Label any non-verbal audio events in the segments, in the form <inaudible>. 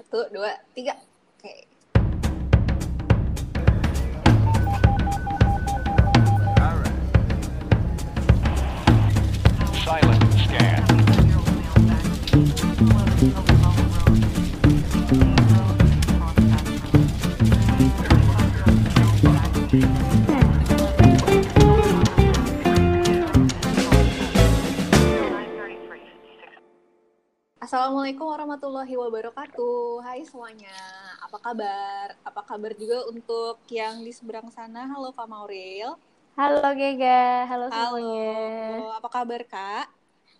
Satu, dua, tiga. Oke. Silent Assalamualaikum warahmatullahi wabarakatuh. Hai semuanya. Apa kabar? Apa kabar juga untuk yang di seberang sana? Halo Kak Mauril. Halo Gega, halo Halo. semuanya. Apa kabar Kak?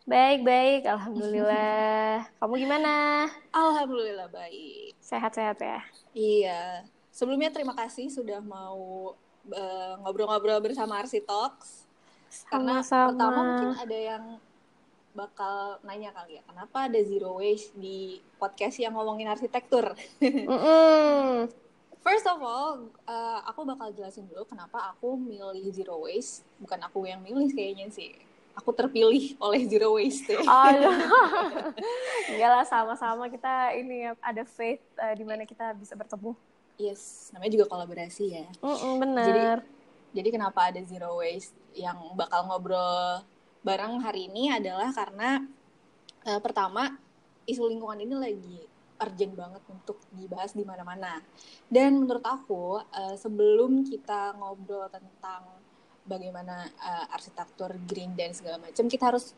Baik-baik, alhamdulillah. <laughs> Kamu gimana? Alhamdulillah baik. Sehat-sehat ya? Iya. Sebelumnya terima kasih sudah mau eh, ngobrol-ngobrol bersama Arsi Talks. Karena Sama-sama. pertama mungkin ada yang bakal nanya kali ya, kenapa ada zero waste di podcast yang ngomongin arsitektur? <laughs> Mm-mm. First of all, uh, aku bakal jelasin dulu kenapa aku milih zero waste. Bukan aku yang milih kayaknya sih. Aku terpilih oleh zero waste. <laughs> Aduh. Enggak lah, sama-sama kita ini ya, ada faith eh, di mana kita bisa bertemu. Yes, namanya juga kolaborasi ya. Mm-mm, bener. Jadi kenapa ada zero waste yang bakal ngobrol bareng hari ini adalah karena uh, pertama isu lingkungan ini lagi urgent banget untuk dibahas di mana-mana. Dan menurut aku uh, sebelum kita ngobrol tentang bagaimana uh, arsitektur green dan segala macam, kita harus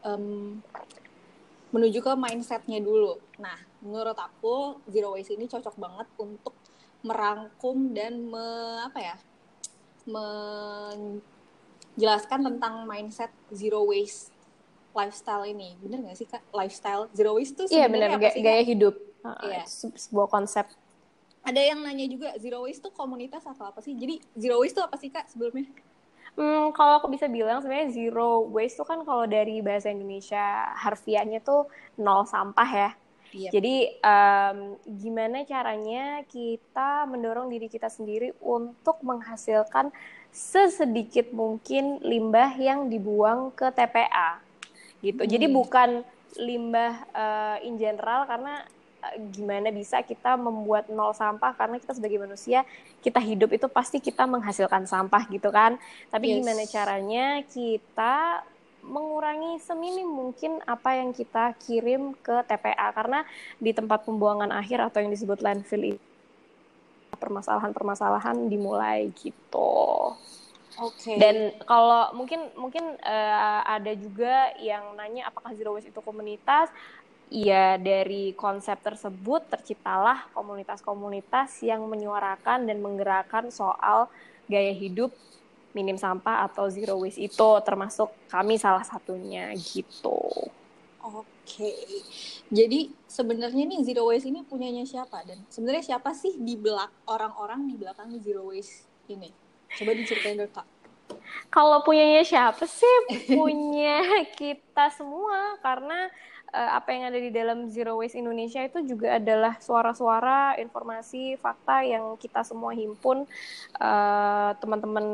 um, menuju ke mindsetnya dulu. Nah, menurut aku zero waste ini cocok banget untuk merangkum dan me, apa ya, menjelaskan tentang mindset zero waste lifestyle ini. Bener nggak sih kak? Lifestyle zero waste tuh Iya sebenarnya bener, apa sih, Kak? gaya hidup. Iya. se- Sebuah konsep. Ada yang nanya juga zero waste tuh komunitas atau apa sih? Jadi zero waste tuh apa sih kak sebelumnya? Hmm, kalau aku bisa bilang sebenarnya zero waste itu kan kalau dari bahasa Indonesia harfiahnya tuh nol sampah ya. Iya. Jadi em, gimana caranya kita mendorong diri kita sendiri untuk menghasilkan sesedikit mungkin limbah yang dibuang ke TPA gitu. Jadi Hmm. bukan limbah eh, in general karena eh, gimana bisa kita membuat nol sampah karena kita sebagai manusia kita hidup itu pasti kita menghasilkan sampah gitu kan. Tapi Yes. gimana caranya kita mengurangi seminim mungkin apa yang kita kirim ke TPA karena di tempat pembuangan akhir atau yang disebut landfill itu permasalahan-permasalahan dimulai gitu. Oke. Dan kalau mungkin mungkin eh, ada juga yang nanya apakah zero waste itu komunitas? Iya, dari konsep tersebut terciptalah komunitas-komunitas yang menyuarakan dan menggerakkan soal gaya hidup minim sampah atau zero waste itu termasuk kami salah satunya gitu. Oke. Jadi sebenarnya nih zero waste ini punyanya siapa dan sebenarnya siapa sih di belak orang-orang di belakang zero waste ini? Coba diceritain dulu kak. Kalau punyanya siapa sih? Punya <laughs> kita semua karena eh, apa yang ada di dalam Zero Waste Indonesia itu juga adalah suara-suara, informasi, fakta yang kita semua himpun eh, teman-teman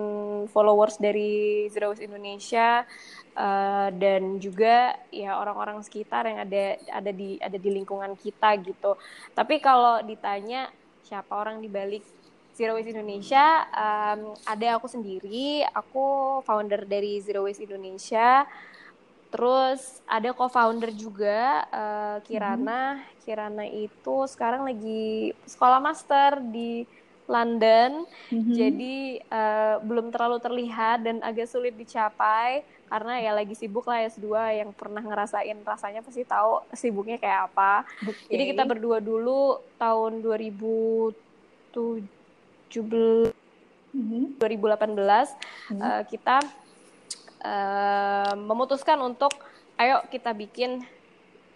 followers dari Zero Waste Indonesia eh, dan juga ya orang-orang sekitar yang ada ada di ada di lingkungan kita gitu. Tapi kalau ditanya siapa orang di balik Zero Waste Indonesia, em, ada aku sendiri, aku founder dari Zero Waste Indonesia. Terus ada co-founder juga eh, Kirana. Kirana itu sekarang lagi sekolah master di London. Mhm. Jadi eh, belum terlalu terlihat dan agak sulit dicapai karena ya lagi sibuk lah S2 yang pernah ngerasain rasanya pasti tahu sibuknya kayak apa. Oke. Jadi kita berdua dulu tahun 2017 Mhm. 2018 Hmm. eh, kita memutuskan untuk ayo kita bikin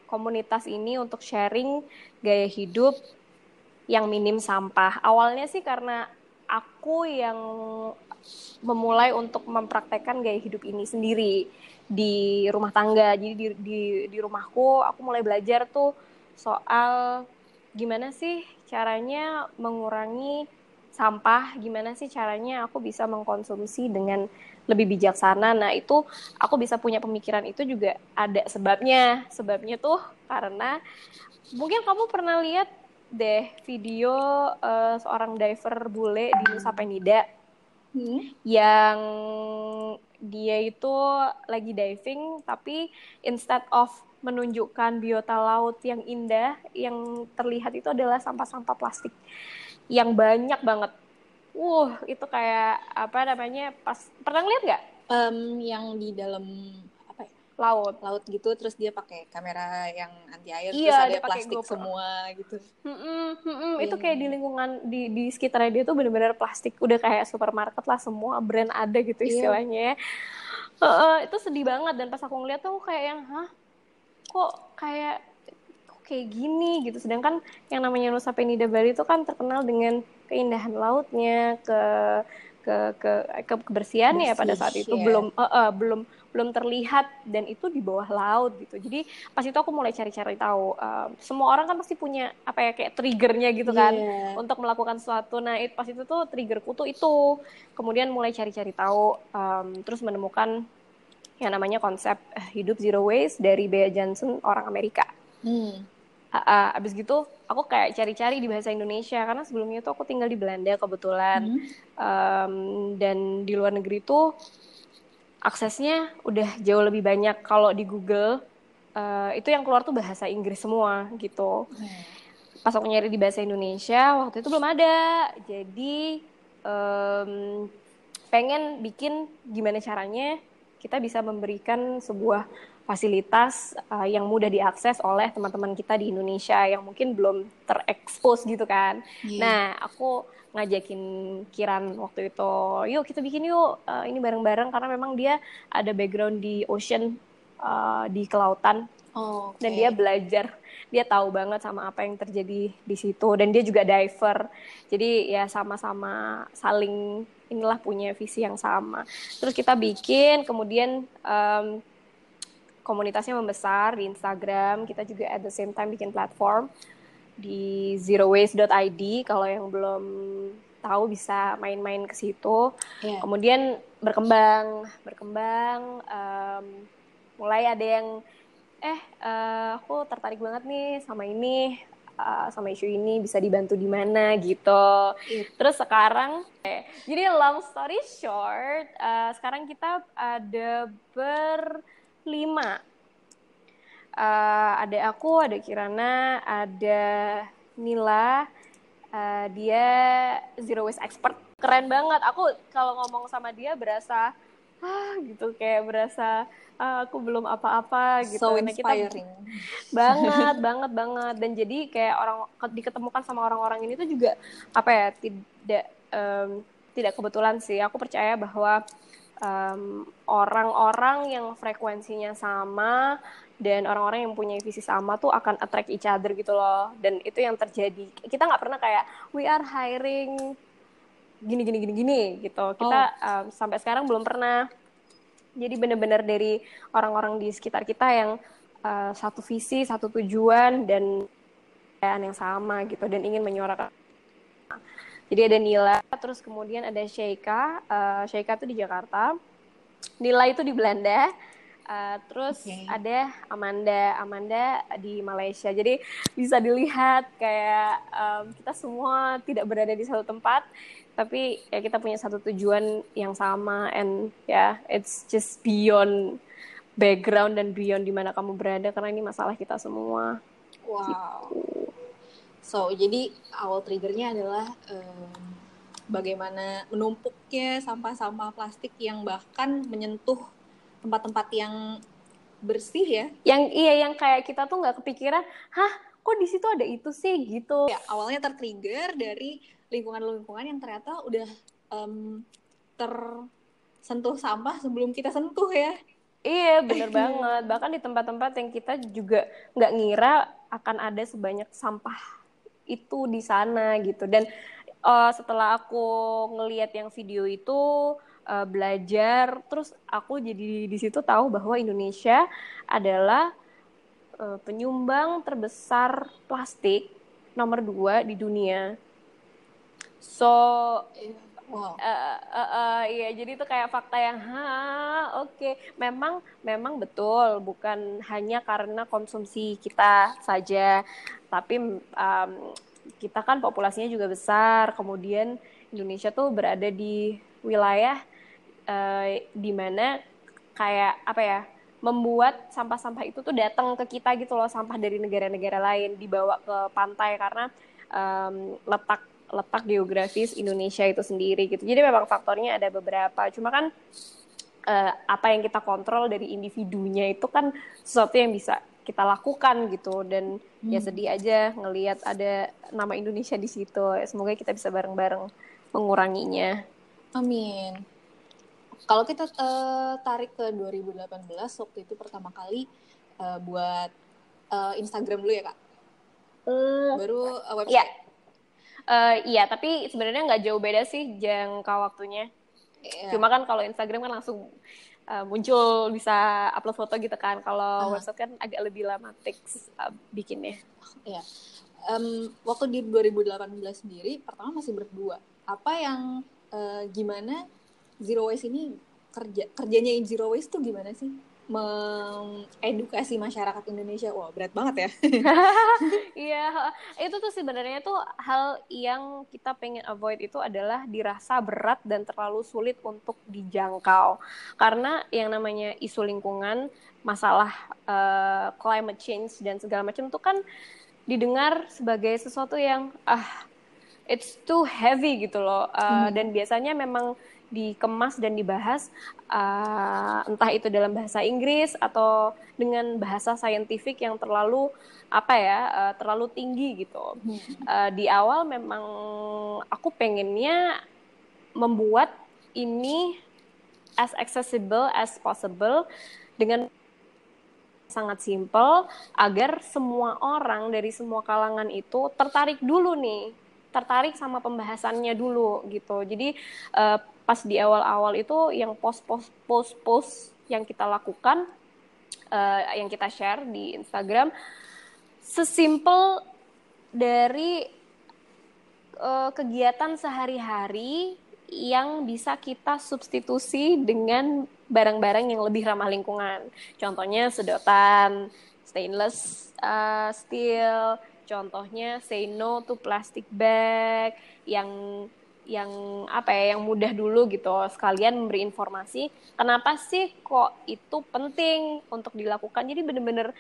komunitas ini untuk sharing gaya hidup yang minim sampah. Awalnya sih karena aku yang memulai untuk mempraktekkan gaya hidup ini sendiri di rumah tangga. Jadi di, di, di rumahku aku mulai belajar tuh soal gimana sih caranya mengurangi sampah, gimana sih caranya aku bisa mengkonsumsi dengan lebih bijaksana. Nah, itu aku bisa punya pemikiran itu juga ada sebabnya. Sebabnya tuh karena mungkin kamu pernah lihat deh video uh, seorang diver bule di Nusa Penida hmm. yang dia itu lagi diving tapi instead of menunjukkan biota laut yang indah yang terlihat itu adalah sampah-sampah plastik yang banyak banget. Uh, itu kayak apa namanya? Pas pernah lihat nggak? Um, yang di dalam apa ya? Laut, laut gitu. Terus dia pakai kamera yang anti air. Iya, terus ada plastik GoPro. semua gitu. Mm -mm, mm -mm. Itu kayak di lingkungan di di sekitar dia tuh bener-bener plastik. Udah kayak supermarket lah semua brand ada gitu iya. istilahnya. Iya. Uh, uh, itu sedih banget dan pas aku ngeliat tuh kayak yang hah kok kayak kok kayak gini gitu sedangkan yang namanya Nusa Penida Bali itu kan terkenal dengan keindahan lautnya ke ke ke, ke kebersihannya ya pada saat itu yeah. belum uh, uh, belum belum terlihat dan itu di bawah laut gitu jadi pas itu aku mulai cari-cari tahu uh, semua orang kan pasti punya apa ya kayak triggernya gitu kan yeah. untuk melakukan sesuatu nah it, pas itu tuh triggerku tuh itu kemudian mulai cari-cari tahu um, terus menemukan yang namanya konsep hidup zero waste dari Bea Johnson orang Amerika. Hmm. Uh, abis gitu aku kayak cari-cari di bahasa Indonesia karena sebelumnya tuh aku tinggal di Belanda kebetulan hmm. um, dan di luar negeri tuh aksesnya udah jauh lebih banyak kalau di Google uh, itu yang keluar tuh bahasa Inggris semua gitu. Hmm. Pas aku nyari di bahasa Indonesia waktu itu belum ada jadi um, pengen bikin gimana caranya kita bisa memberikan sebuah fasilitas uh, yang mudah diakses oleh teman-teman kita di Indonesia yang mungkin belum terekspos gitu kan. Yeah. Nah, aku ngajakin Kiran waktu itu, yuk kita bikin yuk uh, ini bareng-bareng karena memang dia ada background di ocean uh, di kelautan. Oh, okay. Dan dia belajar, dia tahu banget sama apa yang terjadi di situ dan dia juga diver. Jadi ya sama-sama saling inilah punya visi yang sama. Terus kita bikin, kemudian um, komunitasnya membesar di Instagram. Kita juga at the same time bikin platform di zerowaste.id. Kalau yang belum tahu bisa main-main ke situ. Yeah. Kemudian berkembang, berkembang. Um, mulai ada yang eh uh, aku tertarik banget nih sama ini uh, sama isu ini bisa dibantu di mana gitu. Yeah. Terus sekarang, eh, jadi long story short, uh, sekarang kita ada berlima. Uh, ada aku, ada Kirana, ada Nila, uh, dia zero waste expert, keren banget. Aku kalau ngomong sama dia berasa ah gitu kayak berasa ah, aku belum apa-apa gitu. So inspiring. Nah, kita, banget, <laughs> banget, banget. Dan jadi kayak orang diketemukan sama orang-orang ini tuh juga apa ya tidak um, tidak kebetulan sih. Aku percaya bahwa orang orang-orang yang frekuensinya sama dan orang-orang yang punya visi sama tuh akan attract each other gitu loh. Dan itu yang terjadi. Kita nggak pernah kayak we are hiring gini gini gini gini gitu. Kita oh. um, sampai sekarang belum pernah jadi benar-benar dari orang-orang di sekitar kita yang uh, satu visi, satu tujuan dan yang sama gitu dan ingin menyuarakan. Jadi ada Nila, terus kemudian ada Sheika. Uh, Sheika itu di Jakarta. Nila itu di Belanda. Uh, terus okay. ada Amanda, Amanda di Malaysia. Jadi bisa dilihat kayak um, kita semua tidak berada di satu tempat, tapi ya kita punya satu tujuan yang sama and ya yeah, it's just beyond background dan beyond di mana kamu berada karena ini masalah kita semua. Wow. Gitu. So jadi awal triggernya adalah um, bagaimana menumpuknya sampah-sampah plastik yang bahkan menyentuh tempat-tempat yang bersih ya. Yang iya yang kayak kita tuh nggak kepikiran, hah kok di situ ada itu sih gitu. Ya awalnya tertrigger dari lingkungan-lingkungan yang ternyata udah um, tersentuh sampah sebelum kita sentuh ya. Iya bener <laughs> banget. Bahkan di tempat-tempat yang kita juga nggak ngira akan ada sebanyak sampah itu di sana gitu. Dan uh, setelah aku ngeliat yang video itu uh, belajar, terus aku jadi di situ tahu bahwa Indonesia adalah uh, penyumbang terbesar plastik nomor dua di dunia So Wow. Uh, uh, uh, iya, jadi itu kayak fakta yang ha, oke, okay. memang memang betul, bukan hanya karena konsumsi kita saja, tapi um, kita kan populasinya juga besar, kemudian Indonesia tuh berada di wilayah uh, di mana kayak apa ya membuat sampah-sampah itu tuh datang ke kita gitu loh sampah dari negara-negara lain dibawa ke pantai karena um, letak letak geografis Indonesia itu sendiri gitu. Jadi memang faktornya ada beberapa. Cuma kan uh, apa yang kita kontrol dari individunya itu kan sesuatu yang bisa kita lakukan gitu. Dan ya hmm. ya sedih aja ngelihat ada nama Indonesia di situ. Semoga kita bisa bareng-bareng menguranginya. Amin. Kalau kita uh, tarik ke 2018 waktu itu pertama kali uh, buat uh, Instagram dulu ya kak? Uh, baru uh, website. iya. Uh, iya tapi sebenarnya nggak jauh beda sih jangka waktunya yeah. cuma kan kalau Instagram kan langsung uh, muncul bisa upload foto gitu kan. Kalau uh website kan agak lebih lama teks uh, bikinnya. Iya. Um, waktu di 2018 sendiri pertama masih berdua. Apa yang uh, gimana Zero Waste ini kerja kerjanya Zero Waste tuh gimana sih? Mengedukasi masyarakat Indonesia. Wah, berat banget ya. <laughs> Iya, itu tuh sebenarnya tuh hal yang kita pengen avoid itu adalah dirasa berat dan terlalu sulit untuk dijangkau. Karena yang namanya isu lingkungan, masalah uh, climate change dan segala macam itu kan didengar sebagai sesuatu yang ah it's too heavy gitu loh. Uh, hmm. dan biasanya memang dikemas dan dibahas uh, entah itu dalam bahasa Inggris atau dengan bahasa saintifik yang terlalu apa ya uh, terlalu tinggi gitu. Uh, di awal memang aku pengennya membuat ini as accessible as possible dengan sangat simple agar semua orang dari semua kalangan itu tertarik dulu nih tertarik sama pembahasannya dulu gitu. Jadi uh, pas di awal-awal itu yang post-post post-post yang kita lakukan uh, yang kita share di Instagram sesimpel dari uh, kegiatan sehari-hari yang bisa kita substitusi dengan barang-barang yang lebih ramah lingkungan. Contohnya sedotan stainless uh, steel, contohnya say no to plastic bag yang yang apa ya yang mudah dulu gitu sekalian memberi informasi kenapa sih kok itu penting untuk dilakukan? Jadi bener-bener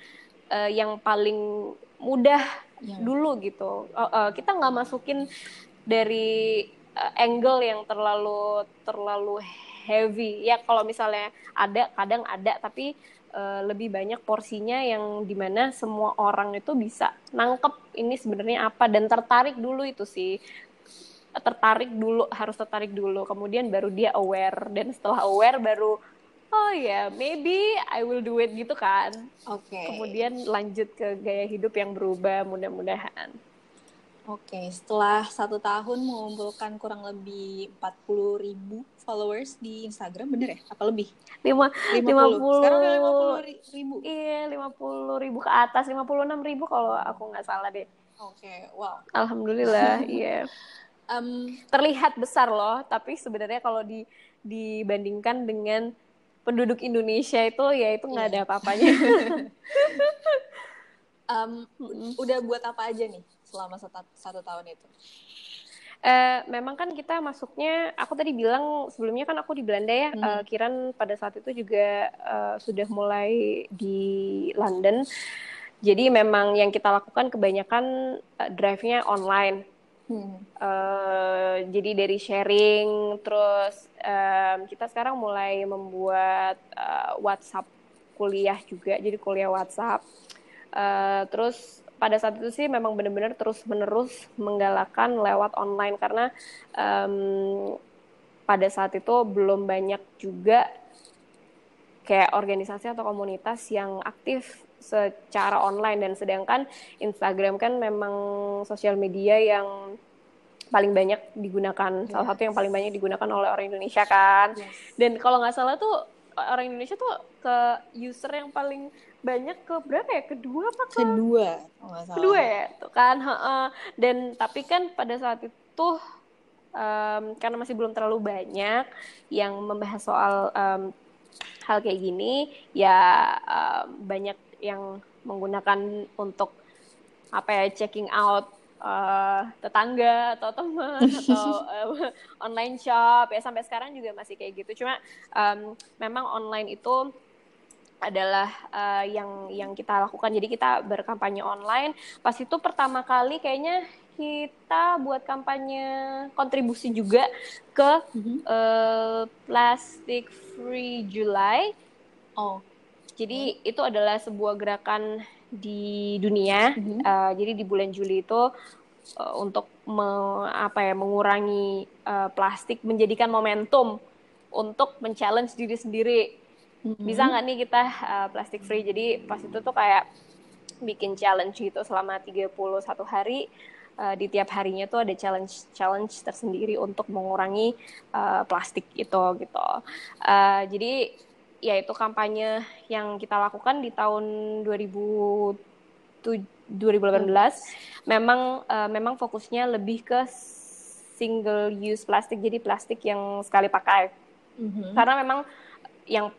uh, yang paling mudah ya. dulu gitu. Uh, uh, kita nggak masukin dari uh, angle yang terlalu terlalu heavy. Ya kalau misalnya ada kadang ada tapi uh, lebih banyak porsinya yang di mana semua orang itu bisa nangkep ini sebenarnya apa dan tertarik dulu itu sih tertarik dulu harus tertarik dulu kemudian baru dia aware dan setelah aware baru oh ya yeah, maybe I will do it gitu kan oke okay. kemudian lanjut ke gaya hidup yang berubah mudah-mudahan Oke, okay, setelah satu tahun mengumpulkan kurang lebih 40 ribu followers di Instagram, bener ya? Apa lebih? Lima, 50. 50. Sekarang udah 50 ribu? Iya, 50 ribu ke atas, 56 ribu kalau aku nggak salah deh. Oke, okay, wow. Alhamdulillah, <laughs> iya. yeah um, terlihat besar loh, tapi sebenarnya kalau di, dibandingkan dengan penduduk Indonesia itu ya itu nggak ada iya. apa-apanya. <laughs> um, udah buat apa aja nih selama satu, satu tahun itu? Uh, memang kan kita masuknya, aku tadi bilang sebelumnya kan aku di Belanda ya, hmm. uh, Kiran pada saat itu juga uh, sudah mulai di London. Jadi memang yang kita lakukan kebanyakan uh, drive-nya online. Hmm. Uh, jadi dari sharing, terus um, kita sekarang mulai membuat uh, WhatsApp kuliah juga, jadi kuliah WhatsApp. Uh, terus pada saat itu sih memang benar-benar terus-menerus menggalakkan lewat online karena um, pada saat itu belum banyak juga kayak organisasi atau komunitas yang aktif secara online. Dan sedangkan Instagram kan memang sosial media yang paling banyak digunakan yes. salah satu yang paling banyak digunakan oleh orang Indonesia kan. Yes. dan kalau nggak salah tuh orang Indonesia tuh ke user yang paling banyak ke berapa ya? Kedua apa ke? Kedua kedua ya tuh kan dan tapi kan pada saat itu um, karena masih belum terlalu banyak yang membahas soal um, hal kayak gini ya um, banyak yang menggunakan untuk apa ya checking out uh, tetangga atau teman <laughs> atau uh, online shop. Ya sampai sekarang juga masih kayak gitu. Cuma um, memang online itu adalah uh, yang yang kita lakukan. Jadi kita berkampanye online. Pas itu pertama kali kayaknya kita buat kampanye kontribusi juga ke mm-hmm. uh, Plastic Free July. Oh, jadi itu adalah sebuah gerakan di dunia. Mm-hmm. Uh, jadi di bulan Juli itu uh, untuk me, apa ya mengurangi uh, plastik, menjadikan momentum untuk men-challenge diri sendiri. Mm-hmm. Bisa nggak nih kita uh, plastic free? Jadi pas itu tuh kayak bikin challenge gitu selama 31 hari uh, di tiap harinya tuh ada challenge challenge tersendiri untuk mengurangi uh, plastik itu gitu. Uh, jadi ya itu kampanye yang kita lakukan di tahun 2000 2018 memang uh, memang fokusnya lebih ke single use plastik jadi plastik yang sekali pakai. Mm-hmm. karena memang yang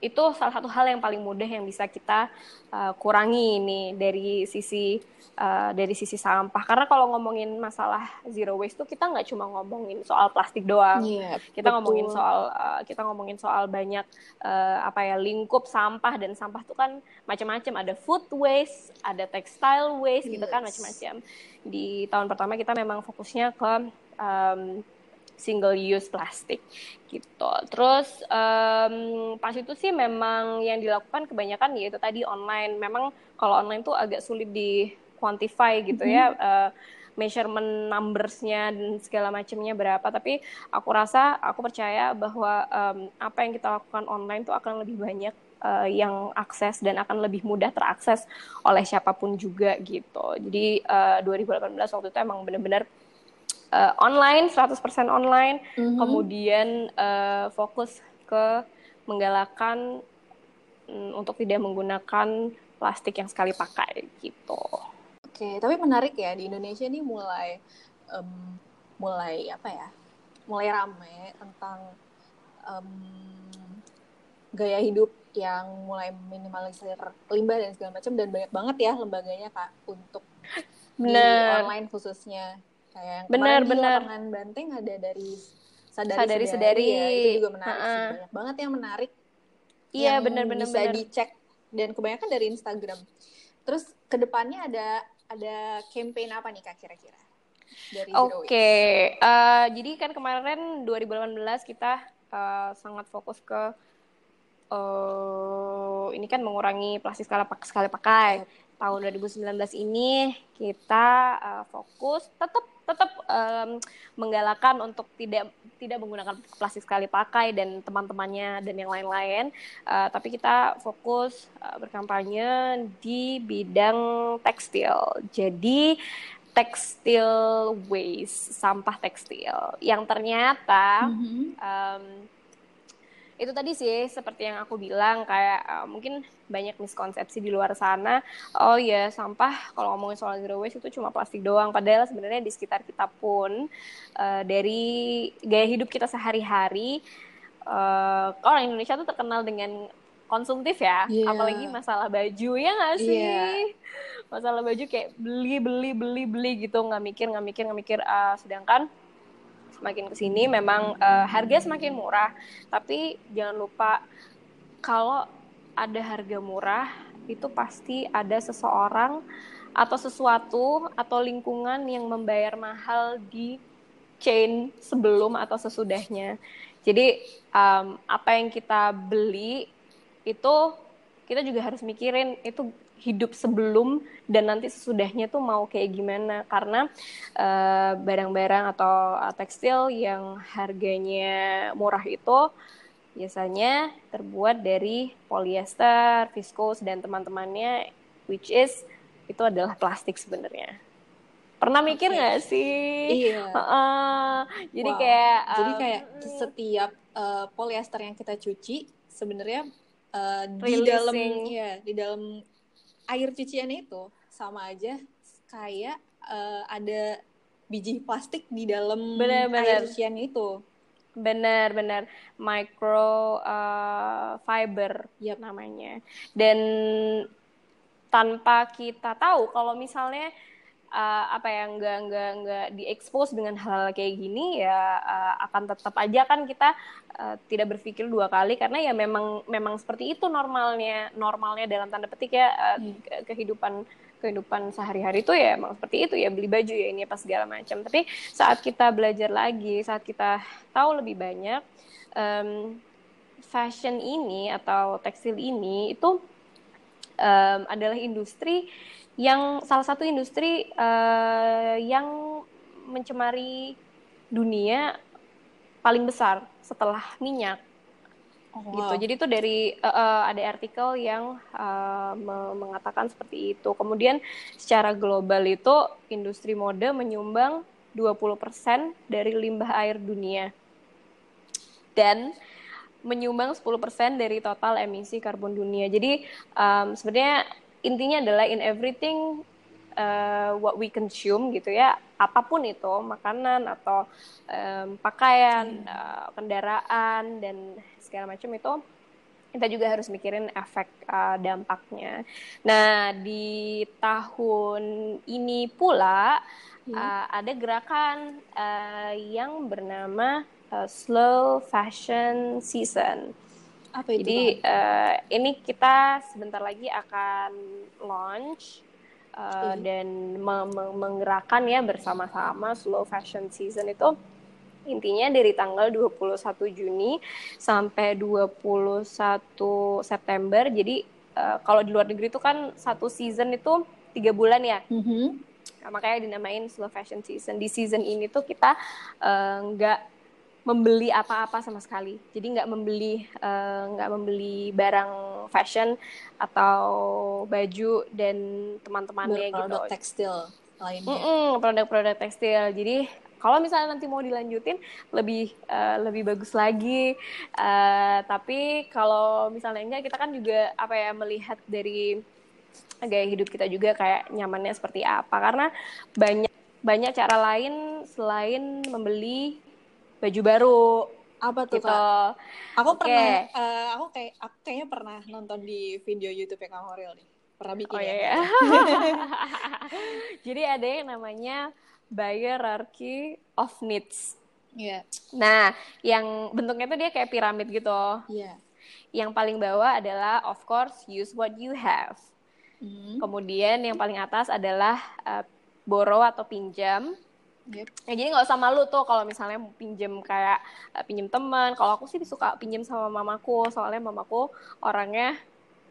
itu salah satu hal yang paling mudah yang bisa kita uh, kurangi ini dari sisi uh, dari sisi sampah karena kalau ngomongin masalah zero waste tuh kita nggak cuma ngomongin soal plastik doang yeah, kita betul. ngomongin soal uh, kita ngomongin soal banyak uh, apa ya lingkup sampah dan sampah tuh kan macam-macam ada food waste ada textile waste yes. gitu kan macam-macam di tahun pertama kita memang fokusnya ke um, single use plastik gitu. Terus um, pas itu sih memang yang dilakukan kebanyakan yaitu tadi online. Memang kalau online tuh agak sulit di quantify gitu mm -hmm. ya. Uh, measurement numbersnya dan segala macamnya berapa tapi aku rasa aku percaya bahwa um, apa yang kita lakukan online tuh akan lebih banyak uh, yang akses dan akan lebih mudah terakses oleh siapa pun juga gitu jadi uh, 2018 waktu itu emang benar-benar uh, online 100% online mm-hmm. kemudian uh, fokus ke menggalakkan um, untuk tidak menggunakan plastik yang sekali pakai gitu. Oke, tapi menarik ya di Indonesia ini mulai um, mulai apa ya? Mulai rame tentang um, gaya hidup yang mulai minimalisir limbah dan segala macam dan banyak banget ya lembaganya kak untuk Bener. di online khususnya kayak yang benar benar lapangan banteng ada dari sadari sadari, sadari, ya itu juga menarik uh -uh. sih banyak banget yang menarik iya benar benar bisa bener. dicek dan kebanyakan dari Instagram terus ke depannya ada ada campaign apa nih kak kira-kira Oke, okay. uh, eh, jadi kan kemarin 2018 kita uh, sangat fokus ke uh, ini kan mengurangi plastik sekali, sekali pakai. Tahun 2019 ini kita uh, fokus tetap tetap um, menggalakkan untuk tidak tidak menggunakan plastik sekali pakai dan teman-temannya dan yang lain-lain. Uh, tapi kita fokus uh, berkampanye di bidang tekstil. Jadi tekstil waste, sampah tekstil yang ternyata mm -hmm. um, itu tadi sih seperti yang aku bilang kayak uh, mungkin banyak miskonsepsi di luar sana. Oh ya sampah kalau ngomongin soal zero waste itu cuma plastik doang. Padahal sebenarnya di sekitar kita pun uh, dari gaya hidup kita sehari-hari uh, orang Indonesia tuh terkenal dengan konsumtif ya. Yeah. apalagi masalah baju ya nggak sih? Yeah. masalah baju kayak beli beli beli beli gitu. Nggak mikir nggak mikir nggak mikir uh, sedangkan semakin ke sini memang uh, harga semakin murah tapi jangan lupa kalau ada harga murah itu pasti ada seseorang atau sesuatu atau lingkungan yang membayar mahal di chain sebelum atau sesudahnya. Jadi um, apa yang kita beli itu kita juga harus mikirin itu hidup sebelum dan nanti sesudahnya tuh mau kayak gimana karena barang eh, barang-barang atau uh, tekstil yang harganya murah itu biasanya terbuat dari polyester, viscose dan teman-temannya which is itu adalah plastik sebenarnya. Pernah mikir nggak okay. sih? Iya. <laughs> Uh, uh, jadi wow. kayak um, jadi kayak setiap uh, polyester yang kita cuci sebenarnya uh, di dalam ya di dalam air cucian itu sama aja kayak uh, ada biji plastik di dalam bener, bener. air cucian itu. Benar, benar. Micro uh, fiber ya namanya. Dan tanpa kita tahu kalau misalnya uh, apa ya nggak nggak nggak diekspos dengan hal-hal kayak gini ya uh, akan tetap aja kan kita uh, tidak berpikir dua kali karena ya memang memang seperti itu normalnya normalnya dalam tanda petik ya uh, hmm. kehidupan kehidupan sehari-hari itu ya emang seperti itu ya beli baju ya ini apa segala macam tapi saat kita belajar lagi saat kita tahu lebih banyak um, fashion ini atau tekstil ini itu um, adalah industri yang salah satu industri uh, yang mencemari dunia paling besar setelah minyak. Oh, gitu. wow. gitu. Jadi itu dari uh, uh, ada artikel yang uh, mengatakan seperti itu. Kemudian secara global itu industri mode menyumbang 20% dari limbah air dunia. Dan menyumbang 10% dari total emisi karbon dunia. Jadi um, sebenarnya intinya adalah in everything uh, what we consume gitu ya apa pun itu makanan atau um, pakaian uh, kendaraan dan segala macam itu kita juga harus mikirin efek uh, dampaknya. Nah di tahun ini pula hmm. uh, ada gerakan uh, yang bernama uh, Slow Fashion Season. Apa itu? Jadi uh, ini kita sebentar lagi akan launch uh, dan me me menggerakkan ya bersama-sama slow fashion season itu intinya dari tanggal 21 Juni sampai 21 September. Jadi uh, kalau di luar negeri itu kan satu season itu tiga bulan ya. Mm -hmm. nah, makanya dinamain slow fashion season. Di season ini tuh kita nggak uh, membeli apa-apa sama sekali. Jadi nggak membeli eh, nggak uh, membeli barang fashion atau baju dan teman-temannya gitu. Produk tekstil lainnya. produk-produk tekstil. Jadi kalau misalnya nanti mau dilanjutin lebih uh, lebih bagus lagi. Uh, tapi kalau misalnya enggak, kita kan juga apa ya melihat dari gaya hidup kita juga kayak nyamannya seperti apa. Karena banyak banyak cara lain selain membeli baju baru apa tuh gitu. kak? Aku okay. pernah, uh, aku kayak aku kayaknya pernah nonton di video YouTube Kang Horil nih. Pernah bikin oh, ya. Iya. <laughs> Jadi ada yang namanya hierarchy of needs. Iya. Yeah. Nah, yang bentuknya tuh dia kayak piramid gitu. Iya. Yeah. Yang paling bawah adalah of course use what you have. Mm. Kemudian yang paling atas adalah uh, borrow atau pinjam. Yep. Ya, jadi nggak usah malu tuh kalau misalnya pinjem kayak uh, pinjem teman. Kalau aku sih suka pinjem sama mamaku, soalnya mamaku orangnya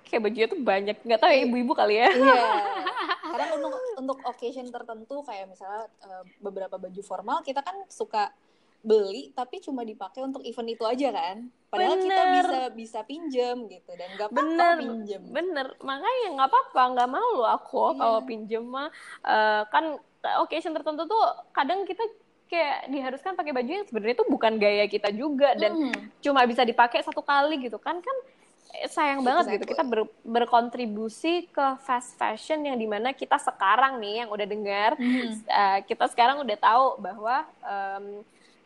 kayak bajunya tuh banyak. Nggak tahu ya ibu-ibu kali ya. Iya. <laughs> Karena untuk untuk occasion tertentu kayak misalnya uh, beberapa baju formal kita kan suka beli tapi cuma dipakai untuk event itu aja kan padahal bener. kita bisa bisa pinjem gitu dan nggak apa-apa pinjem bener makanya nggak apa-apa nggak malu aku iya. kalau pinjem mah uh, kan occasion tertentu tuh kadang kita kayak diharuskan pakai baju yang sebenarnya itu bukan gaya kita juga dan hmm. cuma bisa dipakai satu kali gitu kan kan eh, sayang banget exactly. gitu kita ber, berkontribusi ke fast fashion yang di mana kita sekarang nih yang udah dengar hmm. uh, kita sekarang udah tahu bahwa um,